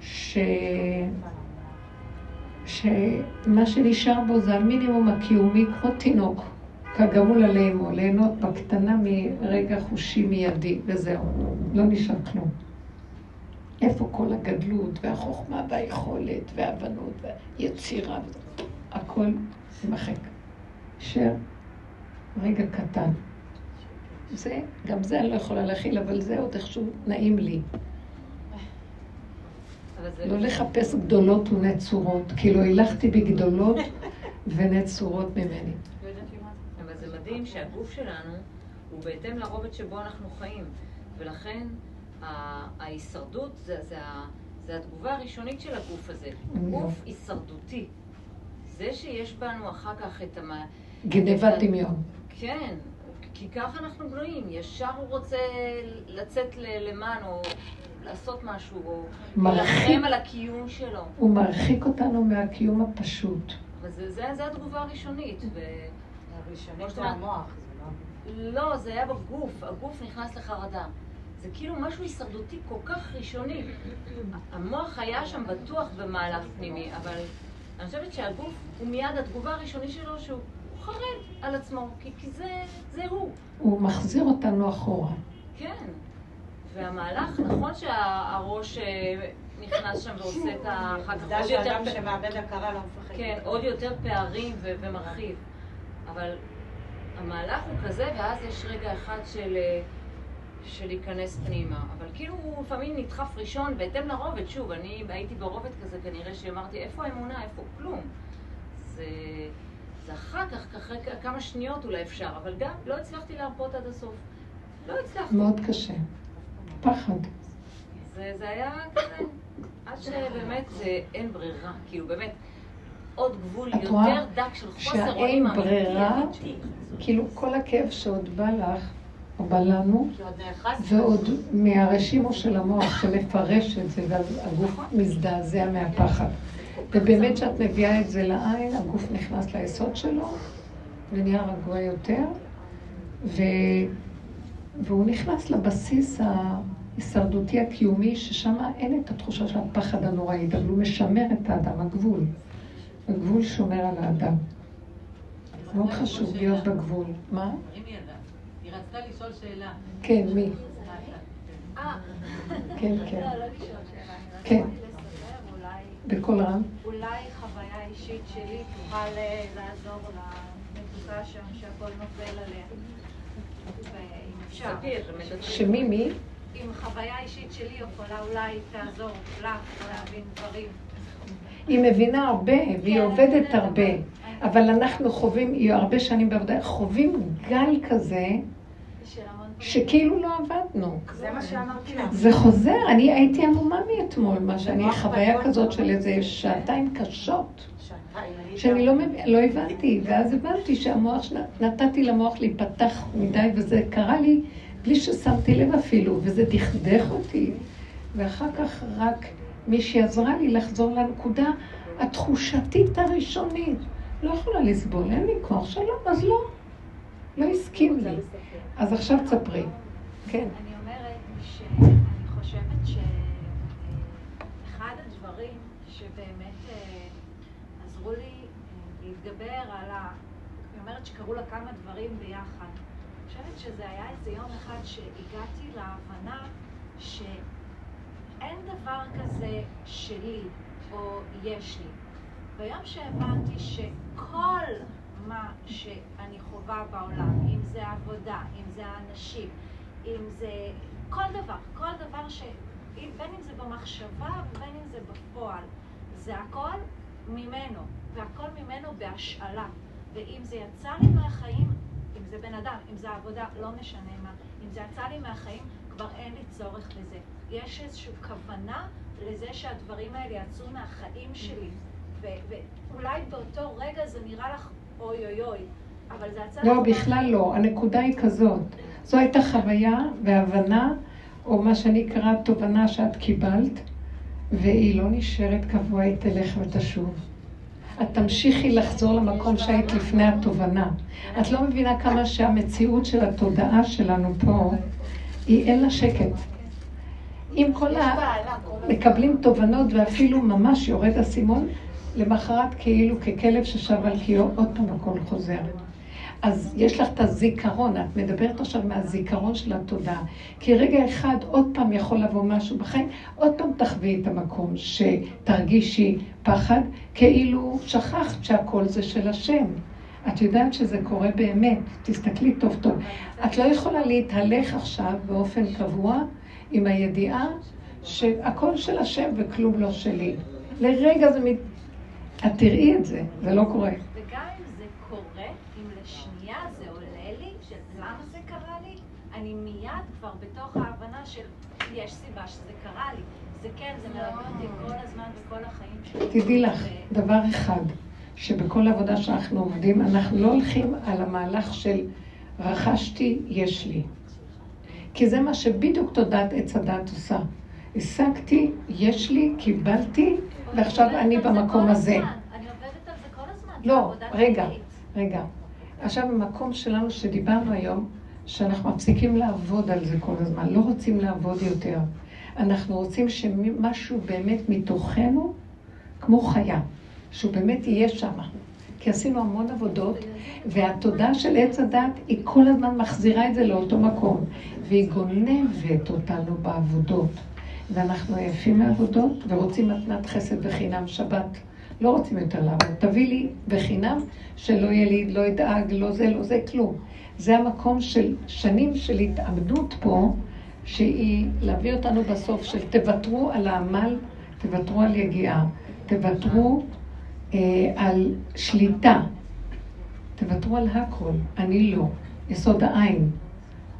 ש... שמה שנשאר בו זה המינימום הקיומי כמו תינוק, כגמול עליהם, או ליהנות בקטנה מרגע חושי מיידי, וזהו, לא נשאר כלום. איפה כל הגדלות והחוכמה והיכולת וההבנות והיצירה, הכל יימחק. שר רגע קטן. זה, גם זה אני לא יכולה להכיל, אבל זה עוד איכשהו נעים לי. לא לחפש גדולות ונצורות, כאילו הילכתי בגדולות ונצורות ממני. אבל זה מדהים שהגוף שלנו הוא בהתאם לרובד שבו אנחנו חיים, ולכן ההישרדות זה, זה, זה התגובה הראשונית של הגוף הזה. גוף הישרדותי. זה שיש בנו אחר כך את המ... גנבת דמיון. כן, כי ככה אנחנו בנויים. ישר הוא רוצה לצאת למען, או לעשות משהו, או להילחם על הקיום שלו. הוא מרחיק אותנו מהקיום הפשוט. וזה זה, זה התגובה הראשונית. ו... הראשונית זה המוח, זה לא... לא, זה היה בגוף. הגוף נכנס לחרדה. זה כאילו משהו הישרדותי כל כך ראשוני. המוח היה שם בטוח במהלך פנימי, אבל אני חושבת שהגוף הוא מיד התגובה הראשונית שלו שהוא חרד על עצמו, כי, כי זה, זה הוא. הוא מחזיר אותנו אחורה. כן. והמהלך, נכון שהראש אה, נכנס שם ועושה את אחר כך עוד יותר... שאדם שמאבד הכרה לא מפחד. כן, עוד יותר פערים ומרחיב. אבל המהלך הוא כזה, ואז יש רגע אחד של... אה, של להיכנס פנימה. אבל כאילו הוא לפעמים נדחף ראשון בהתאם לרובד. שוב, אני הייתי ברובד כזה כנראה שאמרתי, איפה האמונה, איפה כלום. זה, זה אחר כך, אחרי כמה שניות אולי אפשר, אבל גם לא הצלחתי להרפות עד הסוף. לא הצלחתי. מאוד קשה. פחד. זה, זה היה כזה, עד שבאמת זה אין ברירה, כאילו באמת, עוד גבול יותר דק של חוסר אונים אמיתי. ברירה, כאילו כל הכאב שעוד בא לך, או בא לנו, ועוד מהרשימו של המוח שמפרש את זה, והגוף מזדעזע מהפחד. ובאמת כשאת מביאה את זה לעין, הגוף נכנס ליסוד שלו, ונהיה רגוע יותר, ו... והוא נכנס לבסיס ההישרדותי הקיומי, ששם אין את התחושה של הפחד הנוראי, אבל הוא משמר את האדם, הגבול. הגבול שומר על האדם. מאוד חשוב להיות בגבול. מה? היא רצתה לשאול שאלה. כן, מי? אה. כן, כן. לא, לא. כן. בקול רם. אולי חוויה אישית שלי תוכל אה, לעזור למצוקה שם, שהכל נופל עליה. שמי, מי? אם חוויה אישית שלי יכולה אולי תעזור לך להבין דברים. היא מבינה הרבה, והיא כן, עובדת הרבה. אבל אנחנו חווים, היא הרבה שנים בעבודה, חווים גל כזה שכאילו לא עבדנו. זה מה שאמרתי לך. זה חוזר, אני הייתי עמומה מאתמול, מה שאני, חוויה כזאת לא של איזה. שעתיים קשות, שאני לא, לא הבנתי, ואז הבנתי שהמוח, נתתי למוח להיפתח מדי, וזה קרה לי בלי ששמתי לב אפילו, וזה דכדך אותי. ואחר כך רק מישהי עזרה לי לחזור לנקודה התחושתית הראשונית. לא יכולה לסבול, אין לי כוח, שלום, אז לא. לא הסכים לי. אז עכשיו תספרי. כן. אני אומרת שאני חושבת שאחד הדברים שבאמת אה, עזרו לי אה, להתגבר על ה... היא אומרת שקרו לה כמה דברים ביחד. אני חושבת שזה היה איזה יום אחד שהגעתי להבנה שאין דבר כזה שלי או יש לי. ביום שהבנתי שכל מה שאני חווה בעולם, אם זה עבודה, אם זה האנשים, אם זה כל דבר, כל דבר ש... בין אם זה במחשבה ובין אם זה בפועל, זה הכל ממנו, והכל ממנו בהשאלה. ואם זה יצא לי מהחיים, אם זה בן אדם, אם זה עבודה, לא משנה מה, אם זה יצא לי מהחיים, כבר אין לי צורך בזה. יש איזושהי כוונה לזה שהדברים האלה יצאו מהחיים שלי. ואולי באותו רגע זה נראה לך אוי אוי אוי, אבל זה יצא לא, לך בכלל לא. הנקודה היא כזאת. זו הייתה חוויה והבנה, או מה שנקרא תובנה שאת קיבלת, והיא לא נשארת קבוע, היא תלך ותשוב. את תמשיכי לחזור למקום שהיית לפני התובנה. את לא מבינה כמה שהמציאות של התודעה שלנו פה, היא אין לה שקט. אם כל ה... מקבלים תובנות ואפילו ממש יורד האסימון, למחרת כאילו ככלב ששב על קיאו, עוד פעם הכל חוזר. אז יש לך את הזיכרון, את מדברת עכשיו מהזיכרון של התודעה. כי רגע אחד עוד פעם יכול לבוא משהו בחיים, עוד פעם תחווי את המקום שתרגישי פחד, כאילו שכחת שהכל זה של השם. את יודעת שזה קורה באמת, תסתכלי טוב טוב. את לא יכולה להתהלך עכשיו באופן קבוע עם הידיעה שהכל של השם וכלום לא שלי. לרגע זה מת... את תראי את זה, זה לא קורה. וגם אם זה קורה, אם לשנייה זה עולה לי, של למה זה קרה לי, אני מיד כבר בתוך ההבנה של יש סיבה שזה קרה לי. זה כן, זה מלווה אותי כל הזמן וכל החיים שלי. תדעי לך, דבר אחד, שבכל עבודה שאנחנו עובדים, אנחנו לא הולכים על המהלך של רכשתי, יש לי. כי זה מה שבדיוק תודעת עץ הדת עושה. השגתי, יש לי, קיבלתי, ועכשיו אני במקום הזה. אני עובדת על זה כל הזמן. לא, רגע. רגע. עכשיו במקום שלנו שדיברנו היום, שאנחנו מפסיקים לעבוד על זה כל הזמן, לא רוצים לעבוד יותר. אנחנו רוצים שמשהו באמת מתוכנו, כמו חיה, שהוא באמת יהיה שם. כי עשינו המון עבודות, והתודעה של עץ הדת, היא כל הזמן מחזירה את זה לאותו מקום, והיא גונבת אותנו בעבודות. ואנחנו עייפים מעבודות ורוצים מתנת חסד וחינם שבת. לא רוצים יותר לעבוד. תביא לי בחינם שלא יהיה לי, לא אדאג, לא זה, לא זה, כלום. זה המקום של שנים של התאבדות פה, שהיא להביא אותנו בסוף של תוותרו על העמל, תוותרו על יגיעה, תוותרו אה, על שליטה, תוותרו על הכל. אני לא. יסוד העין.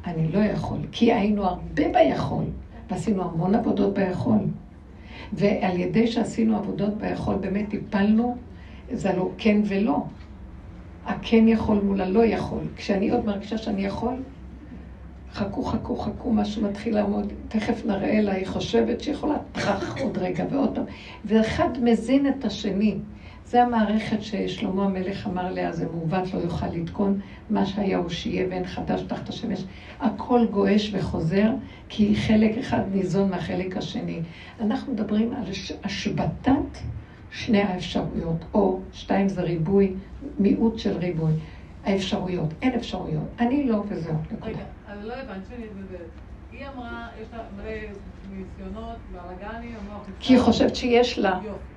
אני לא יכול. כי היינו הרבה ביכול, ועשינו המון עבודות ביכול. ועל ידי שעשינו עבודות ביכול, באמת טיפלנו, זה לא כן ולא. הכן יכול מול הלא יכול. כשאני עוד מרגישה שאני יכול, חכו, חכו, חכו, משהו מתחיל לעמוד, תכף נראה לה, היא חושבת שיכולה, טראח, עוד רגע ועוד פעם. ואחד מזין את השני. זה המערכת ששלמה המלך אמר לה, זה מעוות לא יוכל לתקון, מה שהיה הוא שיהיה ואין חדש תחת השמש. הכל גועש וחוזר, כי חלק אחד ניזון מהחלק השני. אנחנו מדברים על הש- השבתת שני האפשרויות, או שתיים זה ריבוי, מיעוט של ריבוי. האפשרויות, אין אפשרויות. אני לא וזהו. רגע, אני לא הבנת שאני מדברת. היא אמרה, יש לה מלא ניסיונות, בלאגנים, המוח... כי היא חושבת שיש לה. יופי.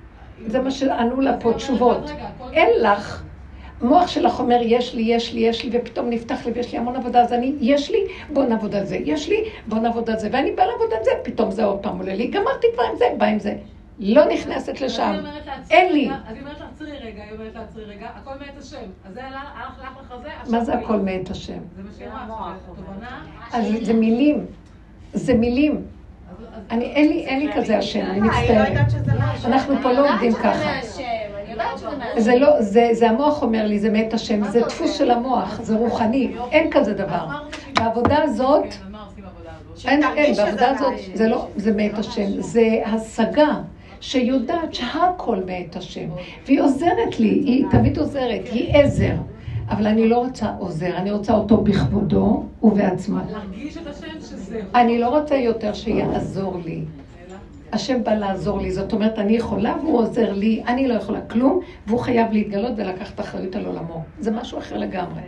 זה מה שענו לה פה תשובות. אין לך. המוח שלך אומר, יש לי, יש לי, יש לי, ופתאום נפתח לי ויש לי המון עבודה, אז אני, יש לי, בוא נעבוד על זה, יש לי, בוא נעבוד על זה, ואני באה לעבוד על זה, פתאום זה עוד פעם עולה לי, גמרתי כבר עם זה, בא עם זה. לא נכנסת לשם. אין לי. אז היא אומרת לה, עצרי רגע, היא אומרת לה, עצרי רגע, הכל מאת השם. אז זה הלך הלך לך עכשיו מה זה. הכל מאת השם? זה מה שהיא אמרה, התובנה. אז זה מילים. זה מילים. אני, אין לי, אין לי כזה השם, אני היא לא מצטערת. אנחנו פה לא עובדים ככה. זה לא, זה, זה המוח אומר לי, זה מאת השם, זה דפוס של המוח, זה רוחני, אין כזה דבר. בעבודה הזאת, כן, בעבודה הזאת? אין, אין, בעבודה הזאת. זה לא, זה מאת השם, זה השגה שיודעת שהכל מאת השם, והיא עוזרת לי, היא תמיד עוזרת, היא עזר, אבל אני לא רוצה עוזר, אני רוצה אותו בכבודו ובעצמו. להרגיש את השם. אני לא רוצה יותר שיעזור לי. השם בא לעזור לי, זאת אומרת, אני יכולה והוא עוזר לי, אני לא יכולה כלום, והוא חייב להתגלות ולקחת אחריות על עולמו. זה משהו אחר לגמרי.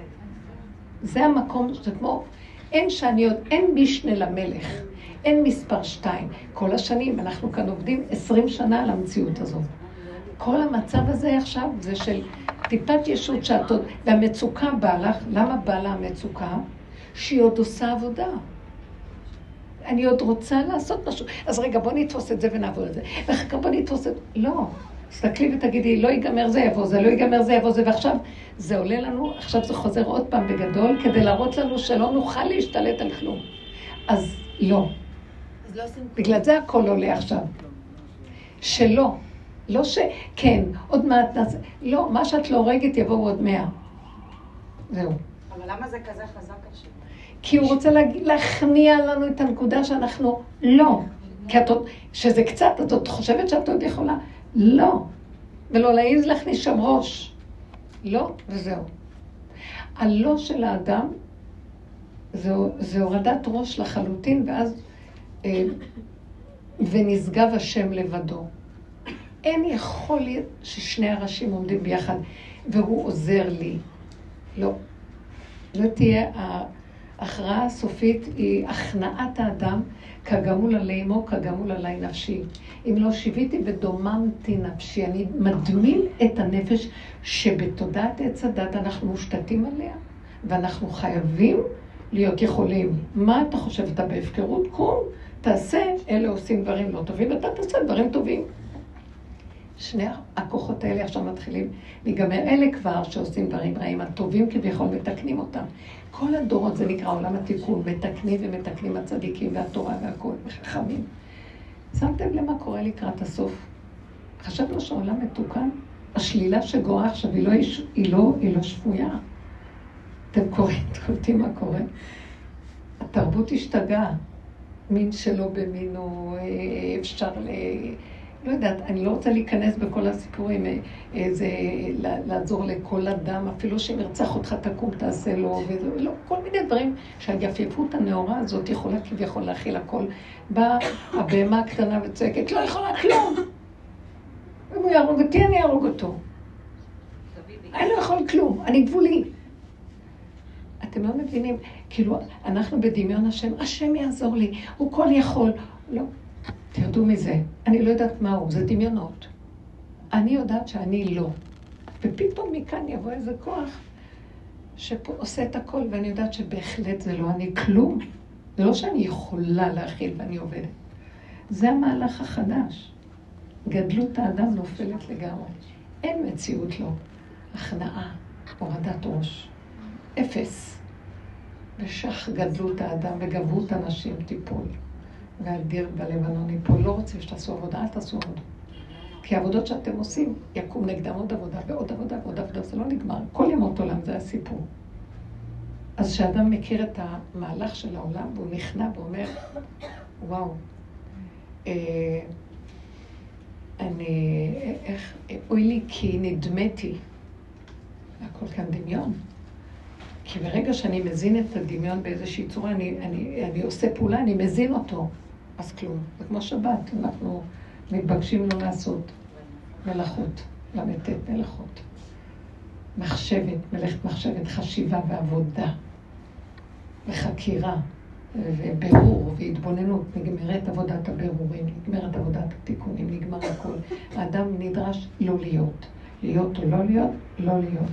זה המקום, זה כמו, אין שאני עוד, אין משנה למלך, אין מספר שתיים. כל השנים, אנחנו כאן עובדים עשרים שנה על המציאות הזאת. כל המצב הזה עכשיו זה של טיפת ישות שאת עוד, והמצוקה באה לך, למה באה לה המצוקה? שהיא עוד עושה עבודה. אני עוד רוצה לעשות משהו. אז רגע, בוא נתפוס את זה ונעבוד על זה. ואחר כך בוא נתפוס את... לא. תסתכלי ותגידי, לא ייגמר זה יבוא זה, לא ייגמר זה יבוא זה, ועכשיו זה עולה לנו, עכשיו זה חוזר עוד פעם בגדול, כדי להראות לנו שלא נוכל להשתלט על כלום. אז לא. אז לא בגלל זה הכל עולה עכשיו. שלא. לא ש... כן, עוד מעט נעשה... לא, מה שאת לא הורגת יבואו עוד מאה. זהו. אבל למה זה כזה חזק עכשיו? כי הוא רוצה. להכניע לנו את הנקודה שאנחנו לא. כי את עוד, שזה קצת, את עוד חושבת שאת עוד יכולה. לא. ולא להעיז להכניס שם ראש. לא, וזהו. הלא של האדם זה, זה הורדת ראש לחלוטין, ואז... אה, ונשגב השם לבדו. אין יכול להיות ששני הראשים עומדים ביחד, והוא עוזר לי. לא. לא תהיה ההכרעה הסופית, היא הכנעת האדם כגמול עלי אמו, כגמול עלי נפשי. אם לא שיוויתי ודוממתי נפשי, אני מדמין את הנפש שבתודעת עץ הדת אנחנו מושתתים עליה, ואנחנו חייבים להיות יכולים. מה אתה חושב? אתה בהפקרות? קום, תעשה, אלה עושים דברים לא טובים, ואתה תעשה דברים טובים. שני הכוחות האלה עכשיו מתחילים להיגמר. אלה כבר שעושים דברים רעים, הטובים כביכול מתקנים אותם. כל הדורות, זה נקרא עולם התיקון, מתקנים ומתקנים הצדיקים והתורה והכול, וחכמים. שמתם למה קורה לקראת הסוף? חשבנו שהעולם מתוקן? השלילה שגואה עכשיו היא לא, היא לא, היא לא שפויה. אתם קוראים, קולטים מה קורה? התרבות השתגעה. מין שלא במינו, אה, אפשר ל... לא יודעת, אני לא רוצה להיכנס בכל הסיפורים, אה, איזה, לעזור לכל אדם, אפילו שאם ירצח אותך תקום תעשה לו, וזה, לא, כל מיני דברים שהיפייפות הנאורה הזאת יכולה כביכול להכיל הכל. באה הבהמה הקטנה וצועקת, לא יכולה כלום. אם הוא יהרוג אותי, אני אהרוג אותו. אני לא יכול כלום, אני גבולי. אתם לא מבינים, כאילו, אנחנו בדמיון השם, השם יעזור לי, הוא כל יכול. לא, תרדו מזה. אני לא יודעת מה הוא, זה דמיונות. אני יודעת שאני לא. ופתאום מכאן יבוא איזה כוח שעושה את הכל, ואני יודעת שבהחלט זה לא אני כלום. זה לא שאני יכולה להכיל ואני עובדת. זה המהלך החדש. גדלות האדם נופלת לגמרי. אין מציאות לו. הכנעה, הורדת ראש. אפס. ושך גדלות האדם וגבהות הנשים תיפול. והדיר בלבנון ייפול. לא רוצים שתעשו עבודה, אל תעשו עבודה. כי העבודות שאתם עושים, יקום נגדם עוד עבודה ועוד עבודה ועוד עבודה, זה לא נגמר. כל ימות עולם זה הסיפור. אז כשאדם מכיר את המהלך של העולם, והוא נכנע ואומר, וואו, אה, אני, איך, אוי לי כי נדמתי. הכל כאן דמיון. כי ברגע שאני מזין את הדמיון באיזושהי צורה, אני, אני, אני עושה פעולה, אני מזין אותו, אז כלום. זה כמו שבת, אנחנו מתבקשים לא לעשות מלאכות, ל"ט מלאכות. מחשבת, מלאכת מחשבת, חשיבה ועבודה, וחקירה, ובירור והתבוננות. נגמרת עבודת הבירורים, נגמרת עבודת התיקונים, נגמר הכול. האדם נדרש לא להיות. להיות או לא להיות, לא להיות.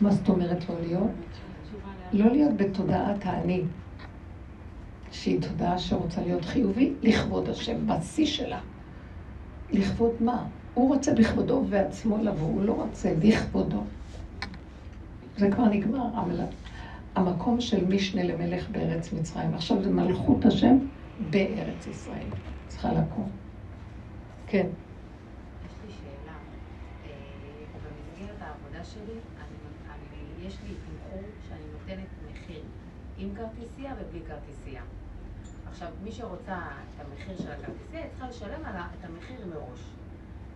מה זאת אומרת לא להיות? לא להיות בתודעת האני, שהיא תודעה שרוצה להיות חיובי לכבוד השם, בשיא שלה. לכבוד מה? הוא רוצה בכבודו ובעצמו לבוא, הוא לא רוצה לכבודו. זה כבר נגמר, המל... המקום של משנה למלך בארץ מצרים. עכשיו זה מלכות השם בארץ ישראל. צריכה לקום. כן. אה, שלי, עם כרטיסייה ובלי כרטיסייה. עכשיו, מי שרוצה את המחיר של הכרטיסייה, היא צריכה לשלם על את המחיר מראש.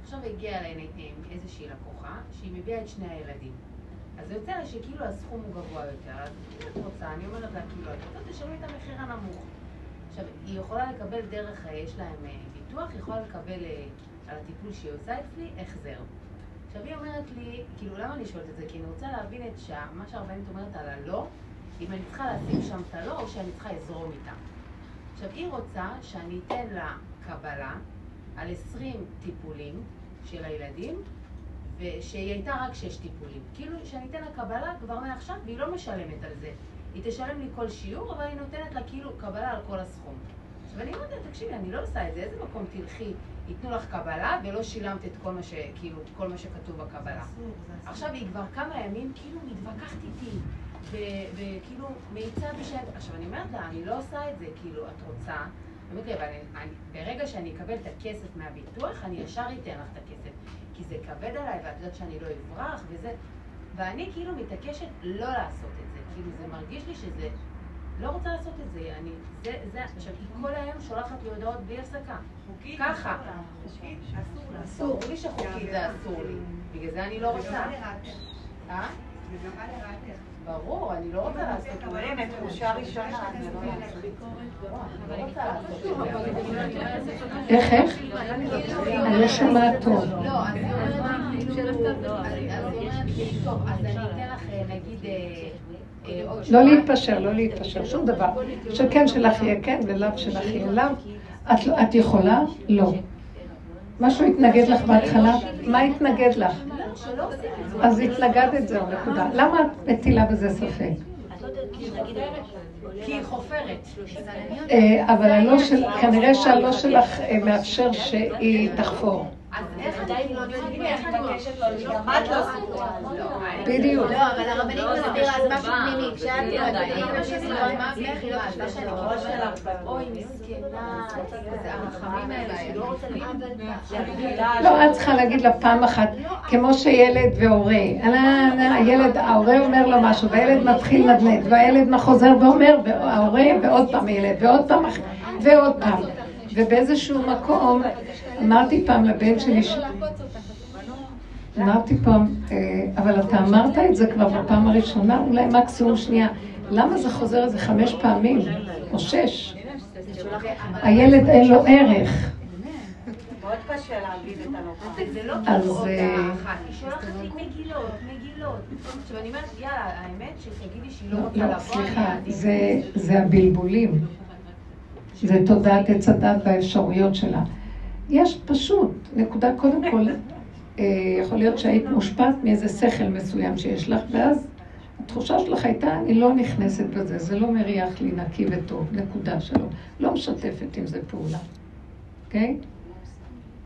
עכשיו הגיעה אליי אה, איזושהי לקוחה, שהיא מביאה את שני הילדים. אז יוצא לה שכאילו הסכום הוא גבוה יותר. אז אם את רוצה, אני אומרת לה, כאילו, את רוצה תשלמי את המחיר הנמוך. עכשיו, היא יכולה לקבל דרך, אה, יש להם אה, ביטוח, היא יכולה לקבל על הטיפול שהיא עושה אצלי, החזר. עכשיו, היא אומרת לי, כאילו, למה אני שואלת את זה? כי אני רוצה להבין את שה- מה שהרבנית אומרת על הלא, אם אני צריכה לשים שם את הלא, או שאני צריכה לזרום איתה. עכשיו, היא רוצה שאני אתן לה קבלה על 20 טיפולים של הילדים, ושהיא הייתה רק שש טיפולים. כאילו שאני אתן לה קבלה כבר מעכשיו, והיא לא משלמת על זה. היא תשלם לי כל שיעור, אבל היא נותנת לה כאילו קבלה על כל הסכום. עכשיו אני אומרת לה, תקשיבי, אני לא עושה את זה, איזה מקום תלכי, ייתנו לך קבלה ולא שילמת את כל מה, ש, כאילו, כל מה שכתוב בקבלה. עכשיו היא כבר כמה ימים כאילו מתווכחת איתי, וכאילו מאיצה ש... עכשיו אני אומרת לה, אני לא עושה את זה, כאילו, את רוצה? אומרת לי, אבל אני, אני, ברגע שאני אקבל את הכסף מהביטוח, אני ישר אתן לך את הכסף. כי זה כבד עליי, ואת יודעת שאני לא אברח, וזה... ואני כאילו מתעקשת לא לעשות את זה. כאילו, זה מרגיש לי שזה... לא רוצה לעשות את זה. אני... זה... זה... עכשיו, היא כל היום שולחת לי הודעות בלי הפסקה. חוקית, ככה. אסור. חוקית, אסור. ברור לי שחוקית זה אסור לי. בגלל זה אני לא רוצה. וגם מה לרעתך? אה? וגם מה לרעתך? ברור, אני לא רוצה לעשות את זה. אבל הנה, תחושה ראשונה, זה לא לא לעשות את זה. איך, איך? אני לא שומעת טוב. לא, אז היא אומרת טוב, אז אני אתן לך, אה, נגיד, אה, אה, לא. להתפשר, לא להתפשר, שום דבר. שכן שלך יהיה כן ולאו שלך יהיה לאו. את לא- את יכולה? לא. משהו התנגד לך בהתחלה? מה התנגד לך? אז התנגדת זהו, נקודה. למה את מטילה בזה ספק? כי היא חופרת. אה, אבל הלא של, כנראה שהלא שלך אה, מאפשר שהיא תחפור. אז איך לא איך אני מבקשת לא? גם את לא. בדיוק. לא, אבל הרבנית מסבירה אז משהו פנימי. כשאת איך היא לא חשבה שאני הראש שלך אוי, מסכנה, הרחמים האלה, לא. לא, את צריכה להגיד לה פעם אחת, כמו שילד והורה, אה, הילד, ההורה אומר לו משהו, והילד מתחיל לנדנד, והילד חוזר ואומר, וההורה, ועוד פעם הילד, ועוד פעם, ועוד פעם. ובאיזשהו מקום, אמרתי פעם לבן שלי, ש- אמרתי פעם, אה, אבל אתה אמרת את זה כבר בפעם הראשונה, אולי מקסימום שנייה. למה זה חוזר איזה חמש פעמים, או שש? הילד אין לו ערך. מאוד קשה להגיד את הלא זה לא אז, הודעה אחת, היא שולחת לי מגילות, מגילות. עכשיו אני אומרת, יאללה, האמת שתגידי שהיא לא לא, סליחה, זה הבלבולים. זה תודעת עץ הדת והאפשרויות שלה. יש פשוט, נקודה, קודם כל, אה, יכול להיות שהיית מושפעת מאיזה שכל מסוים שיש לך, ואז התחושה שלך הייתה, אני לא נכנסת בזה, זה לא מריח לי נקי וטוב, נקודה שלו. לא משתפת עם זה פעולה, אוקיי?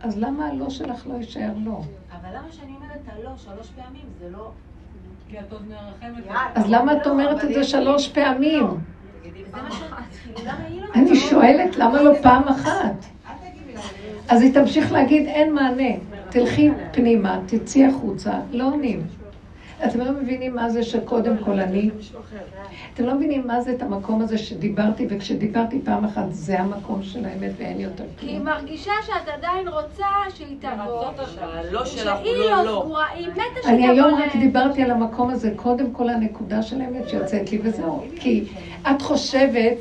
אז למה הלא שלך לא יישאר לא? אבל למה שאני אומרת הלא שלוש פעמים, זה לא... אז למה את אומרת את זה שלוש פעמים? לא... אני שואלת, למה לא פעם אחת? אז היא תמשיך להגיד, אין מענה. תלכי פנימה, תצאי החוצה, לא עונים. אתם לא מבינים מה זה שקודם כל אני? אתם לא מבינים מה זה את המקום הזה שדיברתי, וכשדיברתי פעם אחת, זה המקום של האמת ואין יותר כי היא כלום. מרגישה שאת עדיין רוצה שהיא תבוא. שלך הוא שהיא לא לא לא. סגורה, היא מתה שהיא תבוא. אני היום רק דיברתי על המקום הזה, קודם כל הנקודה של האמת שיוצאת לי, וזהו. כי את חושבת,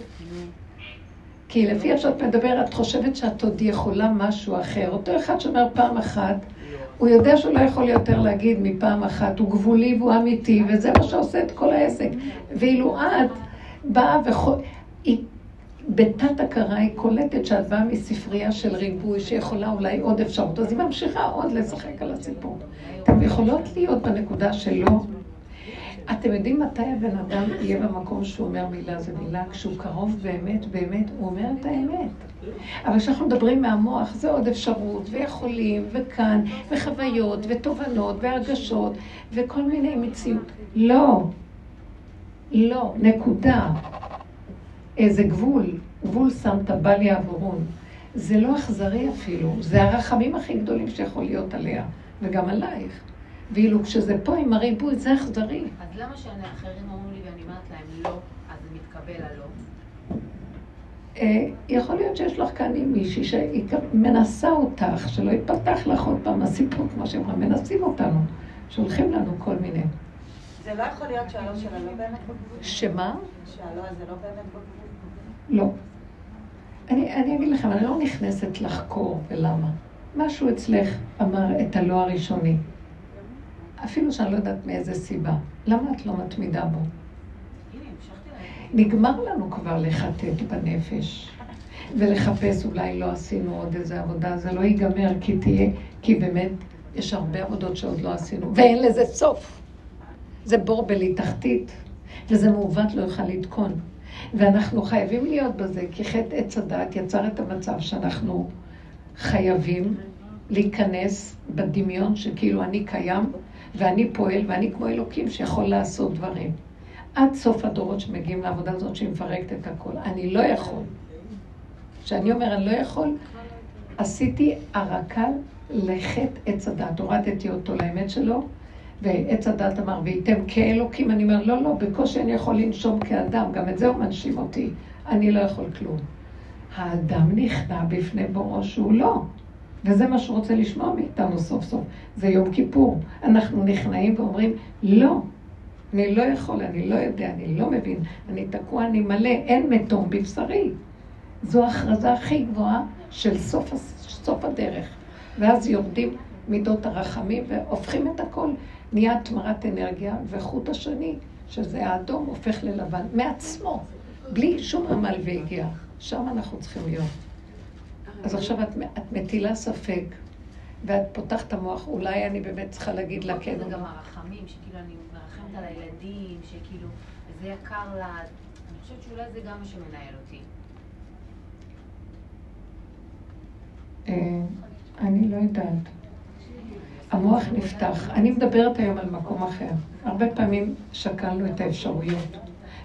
כי לפי איך שאת מדברת, את חושבת שאת עוד יכולה משהו אחר. אותו אחד שאומר פעם אחת, הוא יודע שהוא לא יכול יותר להגיד מפעם אחת, הוא גבולי והוא אמיתי, וזה מה שעושה את כל העסק. ואילו את באה. היא... בתת הכרה היא קולטת שאת באה מספרייה של ריבוי שיכולה אולי עוד אפשרות, אז היא ממשיכה עוד לשחק על הסיפור. אתן יכולות להיות בנקודה שלא. אתם יודעים מתי הבן אדם יהיה במקום שהוא אומר מילה זה מילה? כשהוא קרוב באמת, באמת, הוא אומר את האמת. אבל כשאנחנו מדברים מהמוח, זה עוד אפשרות, ויכולים, וכאן, וחוויות, ותובנות, והרגשות, וכל מיני מציאות. לא. לא, נקודה. איזה גבול, גבול שמת בל יעבורון. זה לא אכזרי אפילו, זה הרחמים הכי גדולים שיכול להיות עליה, וגם עלייך. ואילו כשזה פה עם הריבוי, זה אכזרי. אז למה שאחרים אומרים לי ואני אומרת להם לא, אז זה מתקבל הלא? אה, יכול להיות שיש לך כאן עם מישהי שהיא מנסה אותך, שלא יפתח לך עוד פעם הסיפור, כמו שאמרה, מנסים אותנו, שולחים לנו כל מיני. זה לא יכול להיות שהלא שלה לא באמת בגבול? שמה? שהלא הזה לא באמת בגבול? לא. אני, אני אגיד לכם, אני לא נכנסת לחקור ולמה. משהו אצלך אמר את הלא הראשוני. אפילו שאני לא יודעת מאיזה סיבה. למה את לא מתמידה בו? נגמר לנו כבר לחטט בנפש ולחפש, אולי לא עשינו עוד איזה עבודה, זה לא ייגמר, כי תהיה, כי באמת יש הרבה עבודות שעוד לא עשינו, ואין לזה סוף. זה בור בלי תחתית, וזה מעוות לא יוכל לתקון. ואנחנו חייבים להיות בזה, כי חטא עץ הדעת יצר את המצב שאנחנו חייבים להיכנס בדמיון שכאילו אני קיים, ואני פועל, ואני כמו אלוקים שיכול לעשות דברים. עד סוף הדורות שמגיעים לעבודה הזאת שהיא מפרקת את הכל. אני לא יכול. כשאני אומר אני לא יכול, עשיתי ערקל לחטא עץ הדת. הורדתי אותו לאמת שלו, ועץ הדת אמר, וייתם כאלוקים. אני אומר, לא, לא, בקושי אני יכול לנשום כאדם, גם את זה הוא מנשים אותי. אני לא יכול כלום. האדם נכנע בפני בוראו שהוא לא. וזה מה שהוא רוצה לשמוע מאיתנו סוף סוף. זה יום כיפור. אנחנו נכנעים ואומרים, לא, אני לא יכול, אני לא יודע, אני לא מבין, אני תקוע, אני מלא, אין מתום בבשרי. זו ההכרזה הכי גבוהה של סוף, סוף הדרך. ואז יורדים מידות הרחמים והופכים את הכל. נהיה התמרת אנרגיה, וחוט השני, שזה האדום, הופך ללבן, מעצמו, בלי שום עמל והגיע. שם אנחנו צריכים להיות. אז עכשיו את, את מטילה ספק, ואת פותחת את המוח, אולי אני באמת צריכה להגיד לה כן. זה גם הרחמים, שכאילו אני מרחמת על הילדים, שכאילו, זה יקר לה, אני חושבת שאולי זה גם מה שמנהל אותי. אה, אני לא יודעת. המוח נפתח. אני מדברת היום על מקום אחר. הרבה פעמים שקלנו את האפשרויות,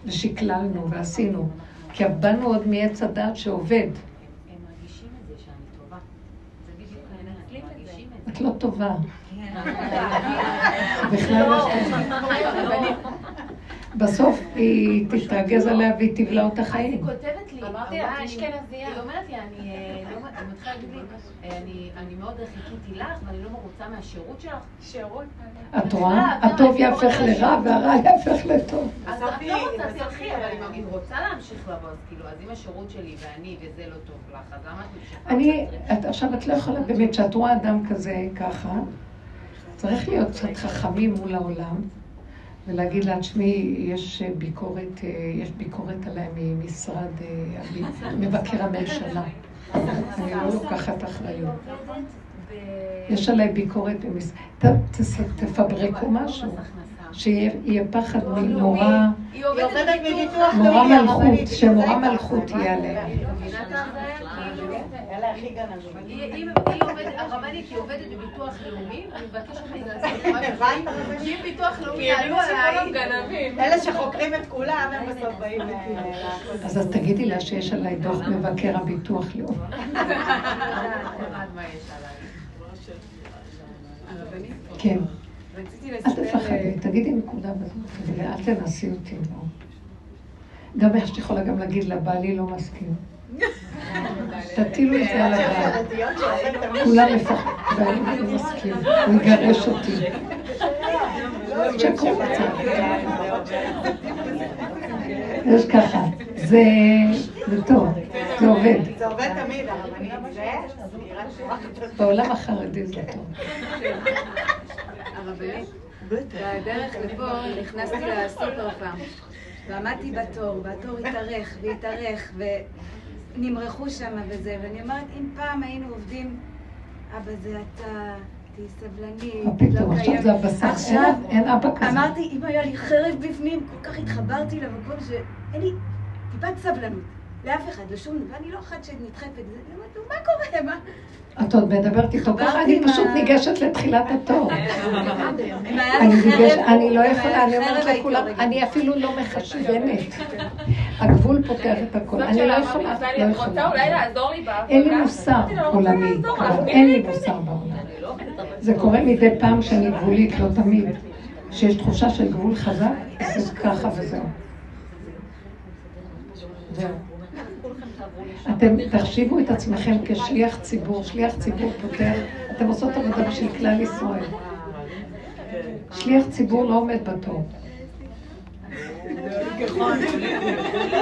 ושקללנו ועשינו, כי באנו עוד מעץ הדת שעובד. את לא טובה. בכלל לא טובה. בסוף היא תתרגז עליה והיא תבלע אותה חיים. היא כותבת לי, אמרתי לה, אשכנזייה. היא אומרת לי, אני אה, לא מתחילה להגיד לי, אני מאוד חיכיתי לך ואני לא מרוצה מהשירות שלך. שירות? את רואה? הטוב יהפך לרע והרע יהפך לטוב. אז את לא רוצה, תלכי, אבל אם רוצה להמשיך לבוא, אז כאילו, אז אם השירות שלי ואני וזה לא טוב לך, אז למה את אני, עכשיו את לא יכולה באמת, כשאת רואה אדם כזה ככה, צריך להיות קצת חכמים מול העולם. ולהגיד לה, תשמעי, יש ביקורת, יש ביקורת עליי ממשרד אה, מבקר הממשלה. אני לא לוקחת אחריות. יש עליי ביקורת במשרד... תפברקו משהו. שיהיה פחד מנורא, נורא מלכות, שמורא מלכות יהיה עליהם. אלה הכי גנבים. היא עובדת, הרבנית היא עובדת בביטוח לאומי, אני מבקשת. כי אם ביטוח לאומי יעלו עליי... אלה שחוקרים את כולם, הם בסוף באים אז תגידי לה שיש עליי דוח מבקר הביטוח לאומי. כן. אל תפחדי, תגידי נקודה בזאת, אל תנסי אותי. גם איך שאת יכולה גם להגיד לה, בעלי לא מסכים. תטילו את זה על הגב. כולם מפחדים, ואני לא מסכים, הוא יגרש אותי. שקרו קצת. יש ככה, זה טוב, זה עובד. זה עובד תמיד, הרבנית. בעולם החרדי זה טוב. הרבנית, בדרך לפה נכנסתי לסופר פעם, ועמדתי בתור, והתור התארך והתארך, נמרחו שם וזה, ואני אומרת, אם פעם היינו עובדים, אבא זה אתה, תהיי סבלנית, פתאום, לא עכשיו קיים. זה הבשר, עכשיו, אין- אבא כזה. אמרתי, אם היה לי חרב בפנים, כל כך התחברתי למקום שאין לי טיפת סבלנות. לאף אחד, לשום דבר. ואני לא אחת שנדחפת. אני אומרת, "נו, מה קורה? מה? את עוד מדברת איתו ככה, אני פשוט ניגשת לתחילת התור. אני ניגשת, אני לא יכולה, אני אומרת לכולם. אני אפילו לא מחשבנת. הגבול פותח את הכל, אני לא יכולה, לא יכולה. אין לי מוסר "לא רוצה עולמי, אין לי מוסר בעולם. אני לא זה קורה מדי פעם שאני גבולית, לא תמיד. שיש תחושה של גבול חזק, זה ככה וזהו. זהו. אתם תחשיבו את עצמכם כשליח ציבור, שליח ציבור פותר, אתם עושות עבודה בשביל כלל ישראל. שליח ציבור לא עומד בתור.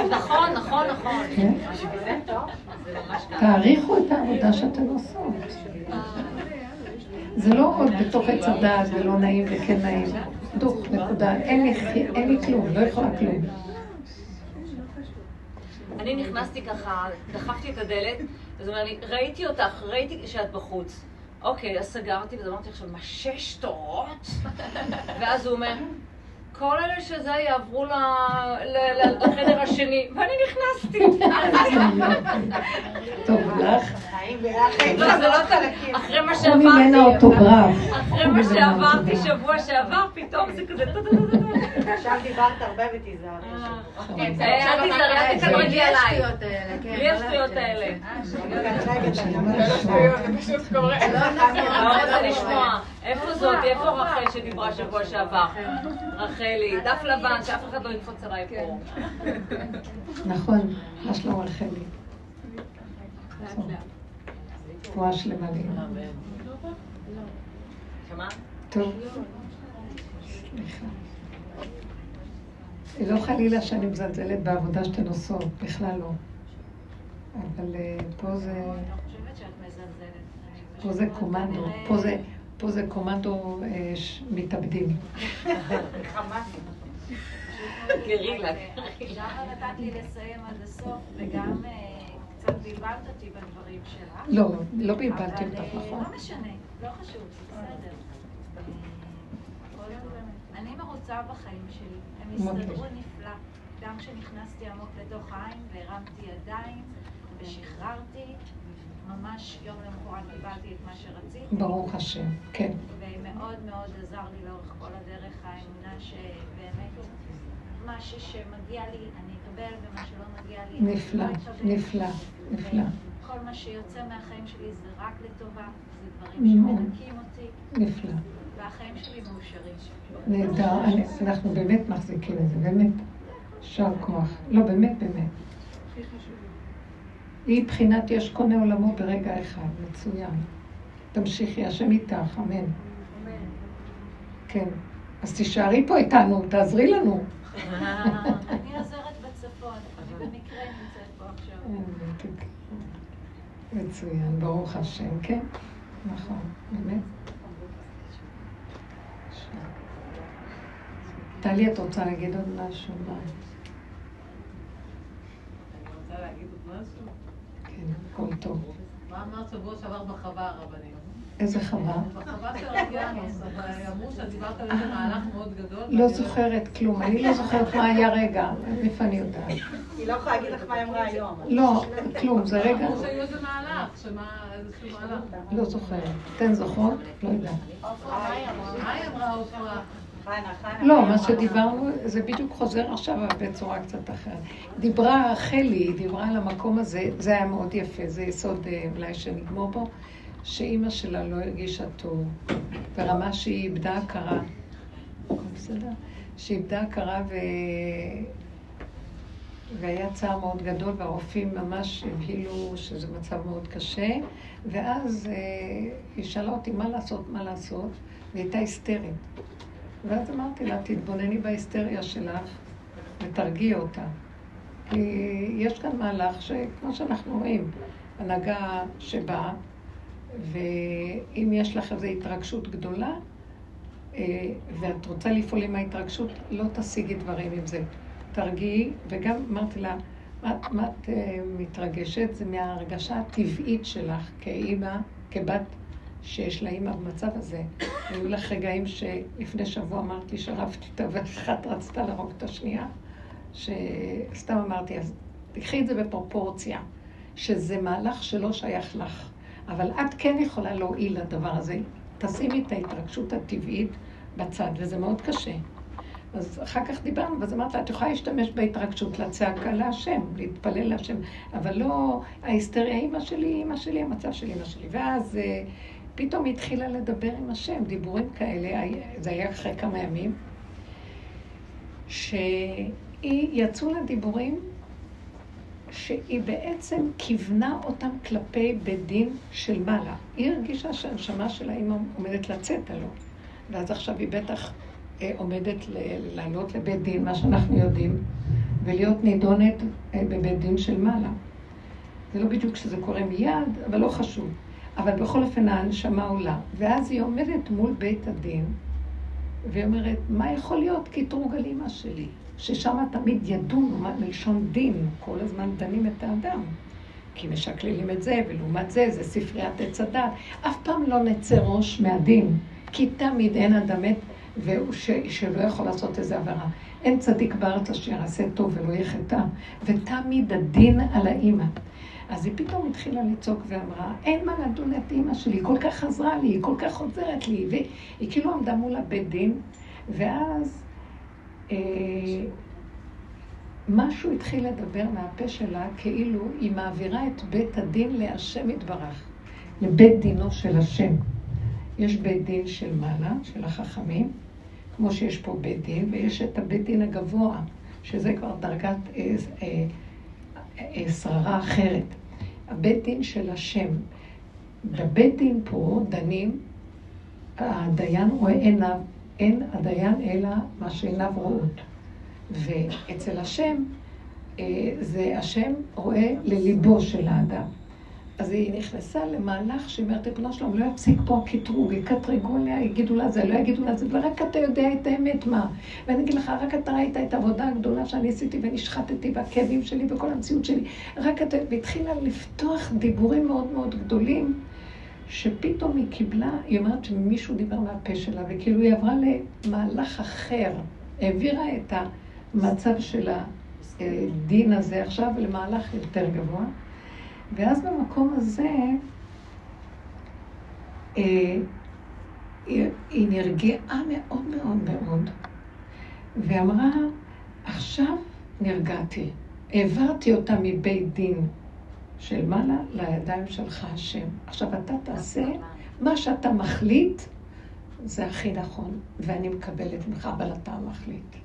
נכון, נכון, נכון. כן? תעריכו את העבודה שאתן עושות. זה לא עוד בתוך עץ הדעת ולא נעים וכן נעים. דוך, נקודה. אין לי, חי- אין לי כלום, לא יכולה כלום. אני נכנסתי ככה, דחפתי את הדלת, אז הוא אומר לי, ראיתי אותך, ראיתי שאת בחוץ. אוקיי, אז סגרתי, ואז אמרתי עכשיו, מה, שש תורות? ואז הוא אומר, כל אלה שזה יעברו ל- ל- ל- לחדר השני, ואני נכנסתי. טוב לך. לא, זה לא טוב. אחרי מה קחו ממנה שעברתי, אוטוגרף. אחרי מה שעברתי. שבוע שעבר, פתאום זה כזה. עכשיו דיברת הרבה ותיזהרי. אה, אל תיזהרי, אל תקדרגי בלי עליי. השטויות האלה, כן. בלי השטויות האלה. לא רוצה לשמוע. איפה זאתי? איפה רחל שדיברה שבוע שעבר? רחלי, דף לבן, שאף אחד לא יקפוץ עליי פה. נכון, מה שלום רחלי? תבואה שלמה לי. טוב. סליחה. לא חלילה שאני מזלזלת בעבודה שאתן עושות, בכלל לא. אבל אה, פה זה, אני לא חושבת שאת מזלזלת. פה זה קומנדו, פה זה, פה זה קומנדו אה, מתאבדים. גרילה. גם נתת לי לסיים עד הסוף, וגם אה, קצת בלבלת אותי בדברים שלך. לא, לא בלבלתי אבל, אותך, אה, נכון? לא משנה, לא חשוב, בסדר. אני מרוצה בחיים שלי, הם הסתדרו. נפלא. גם כשנכנסתי עמוק לתוך העין והרמתי ידיים ושחררתי, ממש יום למחרת קיבלתי את מה שרציתי. ברוך השם, כן. ומאוד מאוד עזר לי לאורך כל הדרך האמונה שבאמת מה שמגיע לי אני אקבל ומה שלא מגיע לי אני נפלא, לא אקבל. נפלא, נפלא. כל מה שיוצא מהחיים שלי זה רק לטובה, זה דברים. שמנקים אותי נפלא. והחיים שלי מאושרים. נהדר, אני- אנחנו באמת מחזיקים את זה, באמת. יישר כוח. לא, באמת, באמת. היא בחינת יש קונה עולמו ברגע אחד, מצוין. תמשיכי, השם איתך, אמן. כן. אז תישארי פה איתנו, תעזרי לנו. אני עוזרת בצפון, אני במקרה נמצאת פה עכשיו. מצוין, ברוך השם, כן? נכון, באמת. טלי, את רוצה להגיד עוד משהו? אני רוצה להגיד עוד משהו. כן, הכל טוב. מה אמרת שבוע שעבר בחווה הרבנית? איזה חווה? בחווה של אוקיינוס, אבל אמרו שאת דיברת על איזה מהלך מאוד גדול. לא ואני זוכרת כלום, אני לא זוכרת מה היה רגע, איפה אני יודעת? היא לא יכולה להגיד לך מה היא אמרה היום. לא, כלום, זה רגע, אמרו שהיו איזה מהלך, שמה, איזשהו מהלך. לא זוכרת. אתן זוכרות? לא יודעת. מה היא אמרה? מה היא אמרה עופרה? לא, מה שדיברנו, זה בדיוק חוזר עכשיו, בצורה קצת אחרת. דיברה רחלי, היא דיברה על המקום הזה, זה היה מאוד יפה, זה יסוד אה, אולי שנגמור בו, שאימא שלה לא הרגישה טוב, ברמה שהיא איבדה הכרה. בסדר? איבדה הכרה ו... והיה צער מאוד גדול, והרופאים ממש הבהילו שזה מצב מאוד קשה, ואז אה, היא שאלה אותי מה לעשות, מה לעשות, והיא הייתה היסטרית. ואז אמרתי לה, תתבונני בהיסטריה שלך ותרגיעי אותה. כי יש כאן מהלך שכמו שאנחנו רואים, הנהגה שבאה, ואם יש לך איזו התרגשות גדולה, אה, ואת רוצה לפעול עם ההתרגשות, לא תשיגי דברים עם זה. תרגיעי, וגם אמרתי לה, מה את- את אה, מתרגשת? זה מההרגשה הטבעית שלך כאימא, כבת שיש לה אימא במצב הזה. היו לך רגעים שלפני שבוע אמרת לי שרבתי איתה ואחת רצתה להרוג את השנייה, שסתם אמרתי, אז תקחי את זה בפרופורציה, שזה מהלך שלא שייך לך, אבל את כן יכולה להועיל לדבר הזה. תשימי את ההתרגשות הטבעית בצד, וזה מאוד קשה. אז אחר כך דיברנו, ואז אמרת לה, את יכולה להשתמש בהתרגשות לצעקה להשם, להתפלל להשם, אבל לא, ההיסטריה, אימא שלי, אימא שלי, המצב של אימא שלי. ואז אה, פתאום היא התחילה לדבר עם השם, דיבורים כאלה, זה היה אחרי כמה ימים, שהיא, יצאו לה דיבורים שהיא בעצם כיוונה אותם כלפי בית דין של מעלה. היא הרגישה שהנשמה של האימא עומדת לצאת עלו, ואז עכשיו היא בטח אה, עומדת לעלות לבית דין, מה שאנחנו יודעים, ולהיות נידונת אה, בבית דין של מעלה. זה לא בדיוק שזה קורה מיד, אבל לא חשוב. אבל בכל אופן הנשמה עולה. ואז היא עומדת מול בית הדין, והיא אומרת, מה יכול להיות קטרוג על אימא שלי? ששם תמיד ידונו, מלשון דין, כל הזמן דנים את האדם. כי משקללים את זה, ולעומת זה, זה ספריית עץ הדת. אף פעם לא נצא ראש מהדין, כי תמיד אין אדם מת שלא יכול לעשות איזה עבירה. אין צדיק בארץ אשר יעשה טוב ולא יחטא, ותמיד הדין על האימא. אז היא פתאום התחילה לצעוק ואמרה, אין מה לדון את אימא שלי, היא כל כך עזרה לי, היא כל כך עוזרת לי, והיא כאילו עמדה מול הבית דין, ואז אה, משהו התחיל לדבר מהפה שלה, כאילו היא מעבירה את בית הדין להשם יתברך, לבית דינו של השם. יש בית דין של מעלה, של החכמים, כמו שיש פה בית דין, ויש את הבית דין הגבוה, שזה כבר דרגת אה, אה, שררה אחרת. הבית דין של השם. בבית דין פה דנים, הדיין רואה עיניו, אין הדיין אלא מה שעיניו רואות. ואצל השם, זה השם רואה לליבו של האדם. אז היא נכנסה למהלך שהיא אומרת, ריבונו שלום, לא יפסיק פה הקטרוג, יקטרגו עליה, יגידו לה זה, לא יגידו לה זה, ורק אתה יודע את האמת מה. ואני אגיד לך, רק אתה ראית את העבודה הגדולה שאני עשיתי ונשחטתי והכאבים שלי וכל המציאות שלי. רק אתה, והתחילה לפתוח דיבורים מאוד מאוד גדולים, שפתאום היא קיבלה, היא אומרת שמישהו דיבר מהפה שלה, וכאילו היא עברה למהלך אחר, העבירה את המצב של הדין הזה עכשיו למהלך יותר גבוה. ואז במקום הזה, אה, היא נרגעה מאוד מאוד מאוד, ואמרה, עכשיו נרגעתי. העברתי אותה מבית דין של מעלה לידיים שלך, השם. עכשיו אתה תעשה מה שאתה מחליט, זה הכי נכון, ואני מקבלת ממך, אבל אתה מחליט.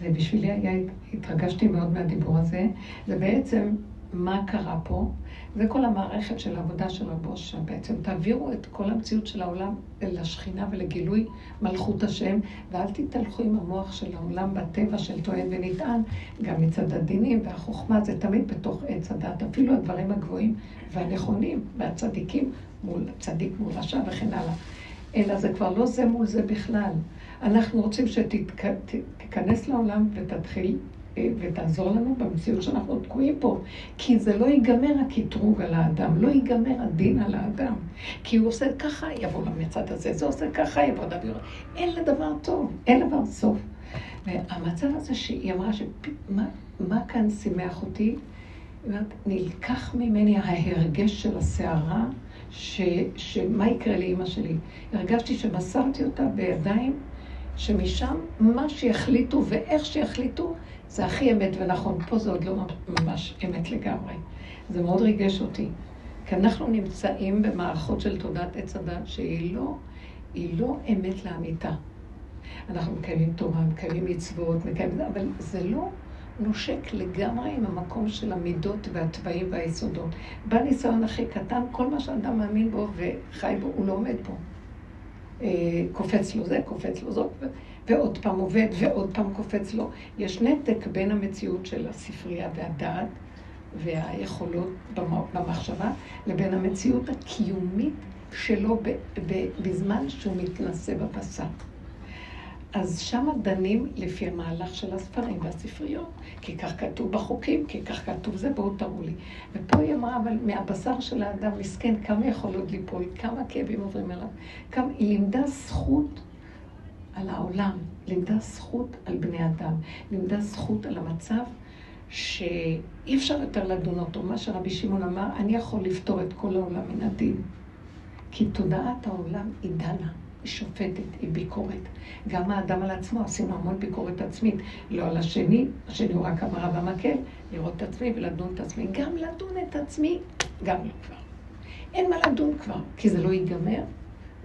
ובשבילי היה, התרגשתי מאוד מהדיבור הזה. זה בעצם מה קרה פה? זה כל המערכת של העבודה של רבו שם בעצם. תעבירו את כל המציאות של העולם לשכינה ולגילוי מלכות השם, ואל תתהלכו עם המוח של העולם בטבע של טוען ונטען, גם מצד הדינים והחוכמה, זה תמיד בתוך עץ הדת, אפילו הדברים הגבוהים והנכונים והצדיקים מול צדיק מול רשע וכן הלאה. אלא זה כבר לא זה מול זה בכלל. אנחנו רוצים שתיכנס לעולם ותתחיל ותעזור לנו במציאות שאנחנו תקועים פה. כי זה לא ייגמר הקטרוג על האדם, לא ייגמר הדין על האדם. כי הוא עושה ככה, יבוא למצד הזה, זה עושה ככה, יבוא לדבר. אין לדבר טוב, אין דבר סוף. והמצב הזה שהיא אמרה, שמה, מה כאן שימח אותי? אומרת, נלקח ממני ההרגש של הסערה, ש, שמה יקרה לאימא שלי. הרגשתי שמסרתי אותה בידיים שמשם מה שיחליטו ואיך שיחליטו, זה הכי אמת ונכון. פה זה עוד לא ממש אמת לגמרי. זה מאוד ריגש אותי. כי אנחנו נמצאים במערכות של תודעת עץ הדת שהיא לא, היא לא אמת לאמיתה. אנחנו מקיימים תורה, מקיימים מצוות, מקיימים... אבל זה לא נושק לגמרי עם המקום של המידות והתוואים והיסודות. בניסיון הכי קטן, כל מה שאדם מאמין בו וחי בו, הוא לא עומד בו. אה, קופץ לו זה, קופץ לו זאת, ועוד פעם עובד, ועוד פעם קופץ לו. יש נתק בין המציאות של הספרייה והדעת והיכולות במחשבה, לבין המציאות הקיומית שלו בזמן שהוא מתנסה בבשר. אז שמה דנים לפי המהלך של הספרים והספריות, כי כך כתוב בחוקים, כי כך כתוב זה, בואו תראו לי. ופה היא אמרה, אבל מהבשר של האדם מסכן, כמה יכול עוד ליפול, כמה כאבים עוברים עליו. כמה, היא לימדה זכות על העולם, לימדה זכות על בני אדם, לימדה זכות על המצב שאי אפשר יותר לדון אותו. מה שרבי שמעון אמר, אני יכול לפתור את כל העולם מן הדין. כי תודעת העולם היא דנה. היא שופטת, היא ביקורת. גם האדם על עצמו, עשינו המון ביקורת עצמית. לא על השני, השני הוא רק המרה במקל, לראות את עצמי ולדון את עצמי. גם לדון את עצמי, גם לא כבר. אין מה לדון כבר, כי זה לא ייגמר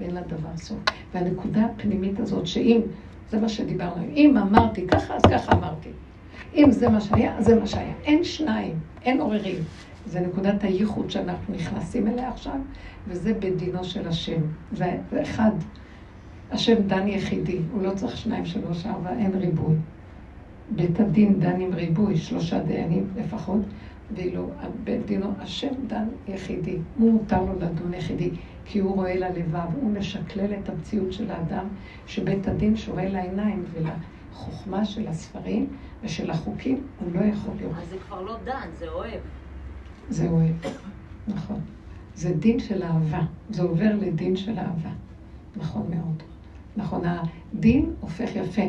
ואין לדבר סוף. והנקודה הפנימית הזאת, שאם, זה מה שדיברנו, אם אמרתי ככה, אז ככה אמרתי. אם זה מה שהיה, זה מה שהיה. אין שניים, אין עוררים. זה נקודת הייחוד שאנחנו נכנסים אליה עכשיו, וזה בדינו של השם. זה אחד. השם דן יחידי, הוא לא צריך שניים, שלוש, ארבע, אין ריבוי. בית הדין דן עם ריבוי, שלושה דיינים לפחות, ואילו בית דינו, השם דן יחידי. הוא מותר לו לדון יחידי, כי הוא רואה ללבב, הוא משקלל את המציאות של האדם, שבית הדין שורה לעיניים ולחוכמה של הספרים ושל החוקים, הוא לא יכול לראות. אז זה כבר לא דן, זה אוהב. זה אוהב, נכון. זה דין של אהבה, זה עובר לדין של אהבה. נכון מאוד. נכון, הדין הופך יפה.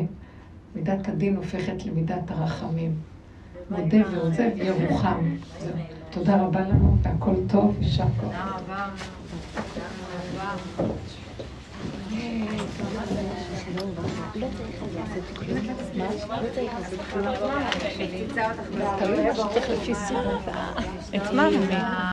מידת הדין הופכת למידת הרחמים. מודה ועוזב ירוחם. תודה רבה לנו, והכל טוב, יישר כוח. תודה רבה. את מה?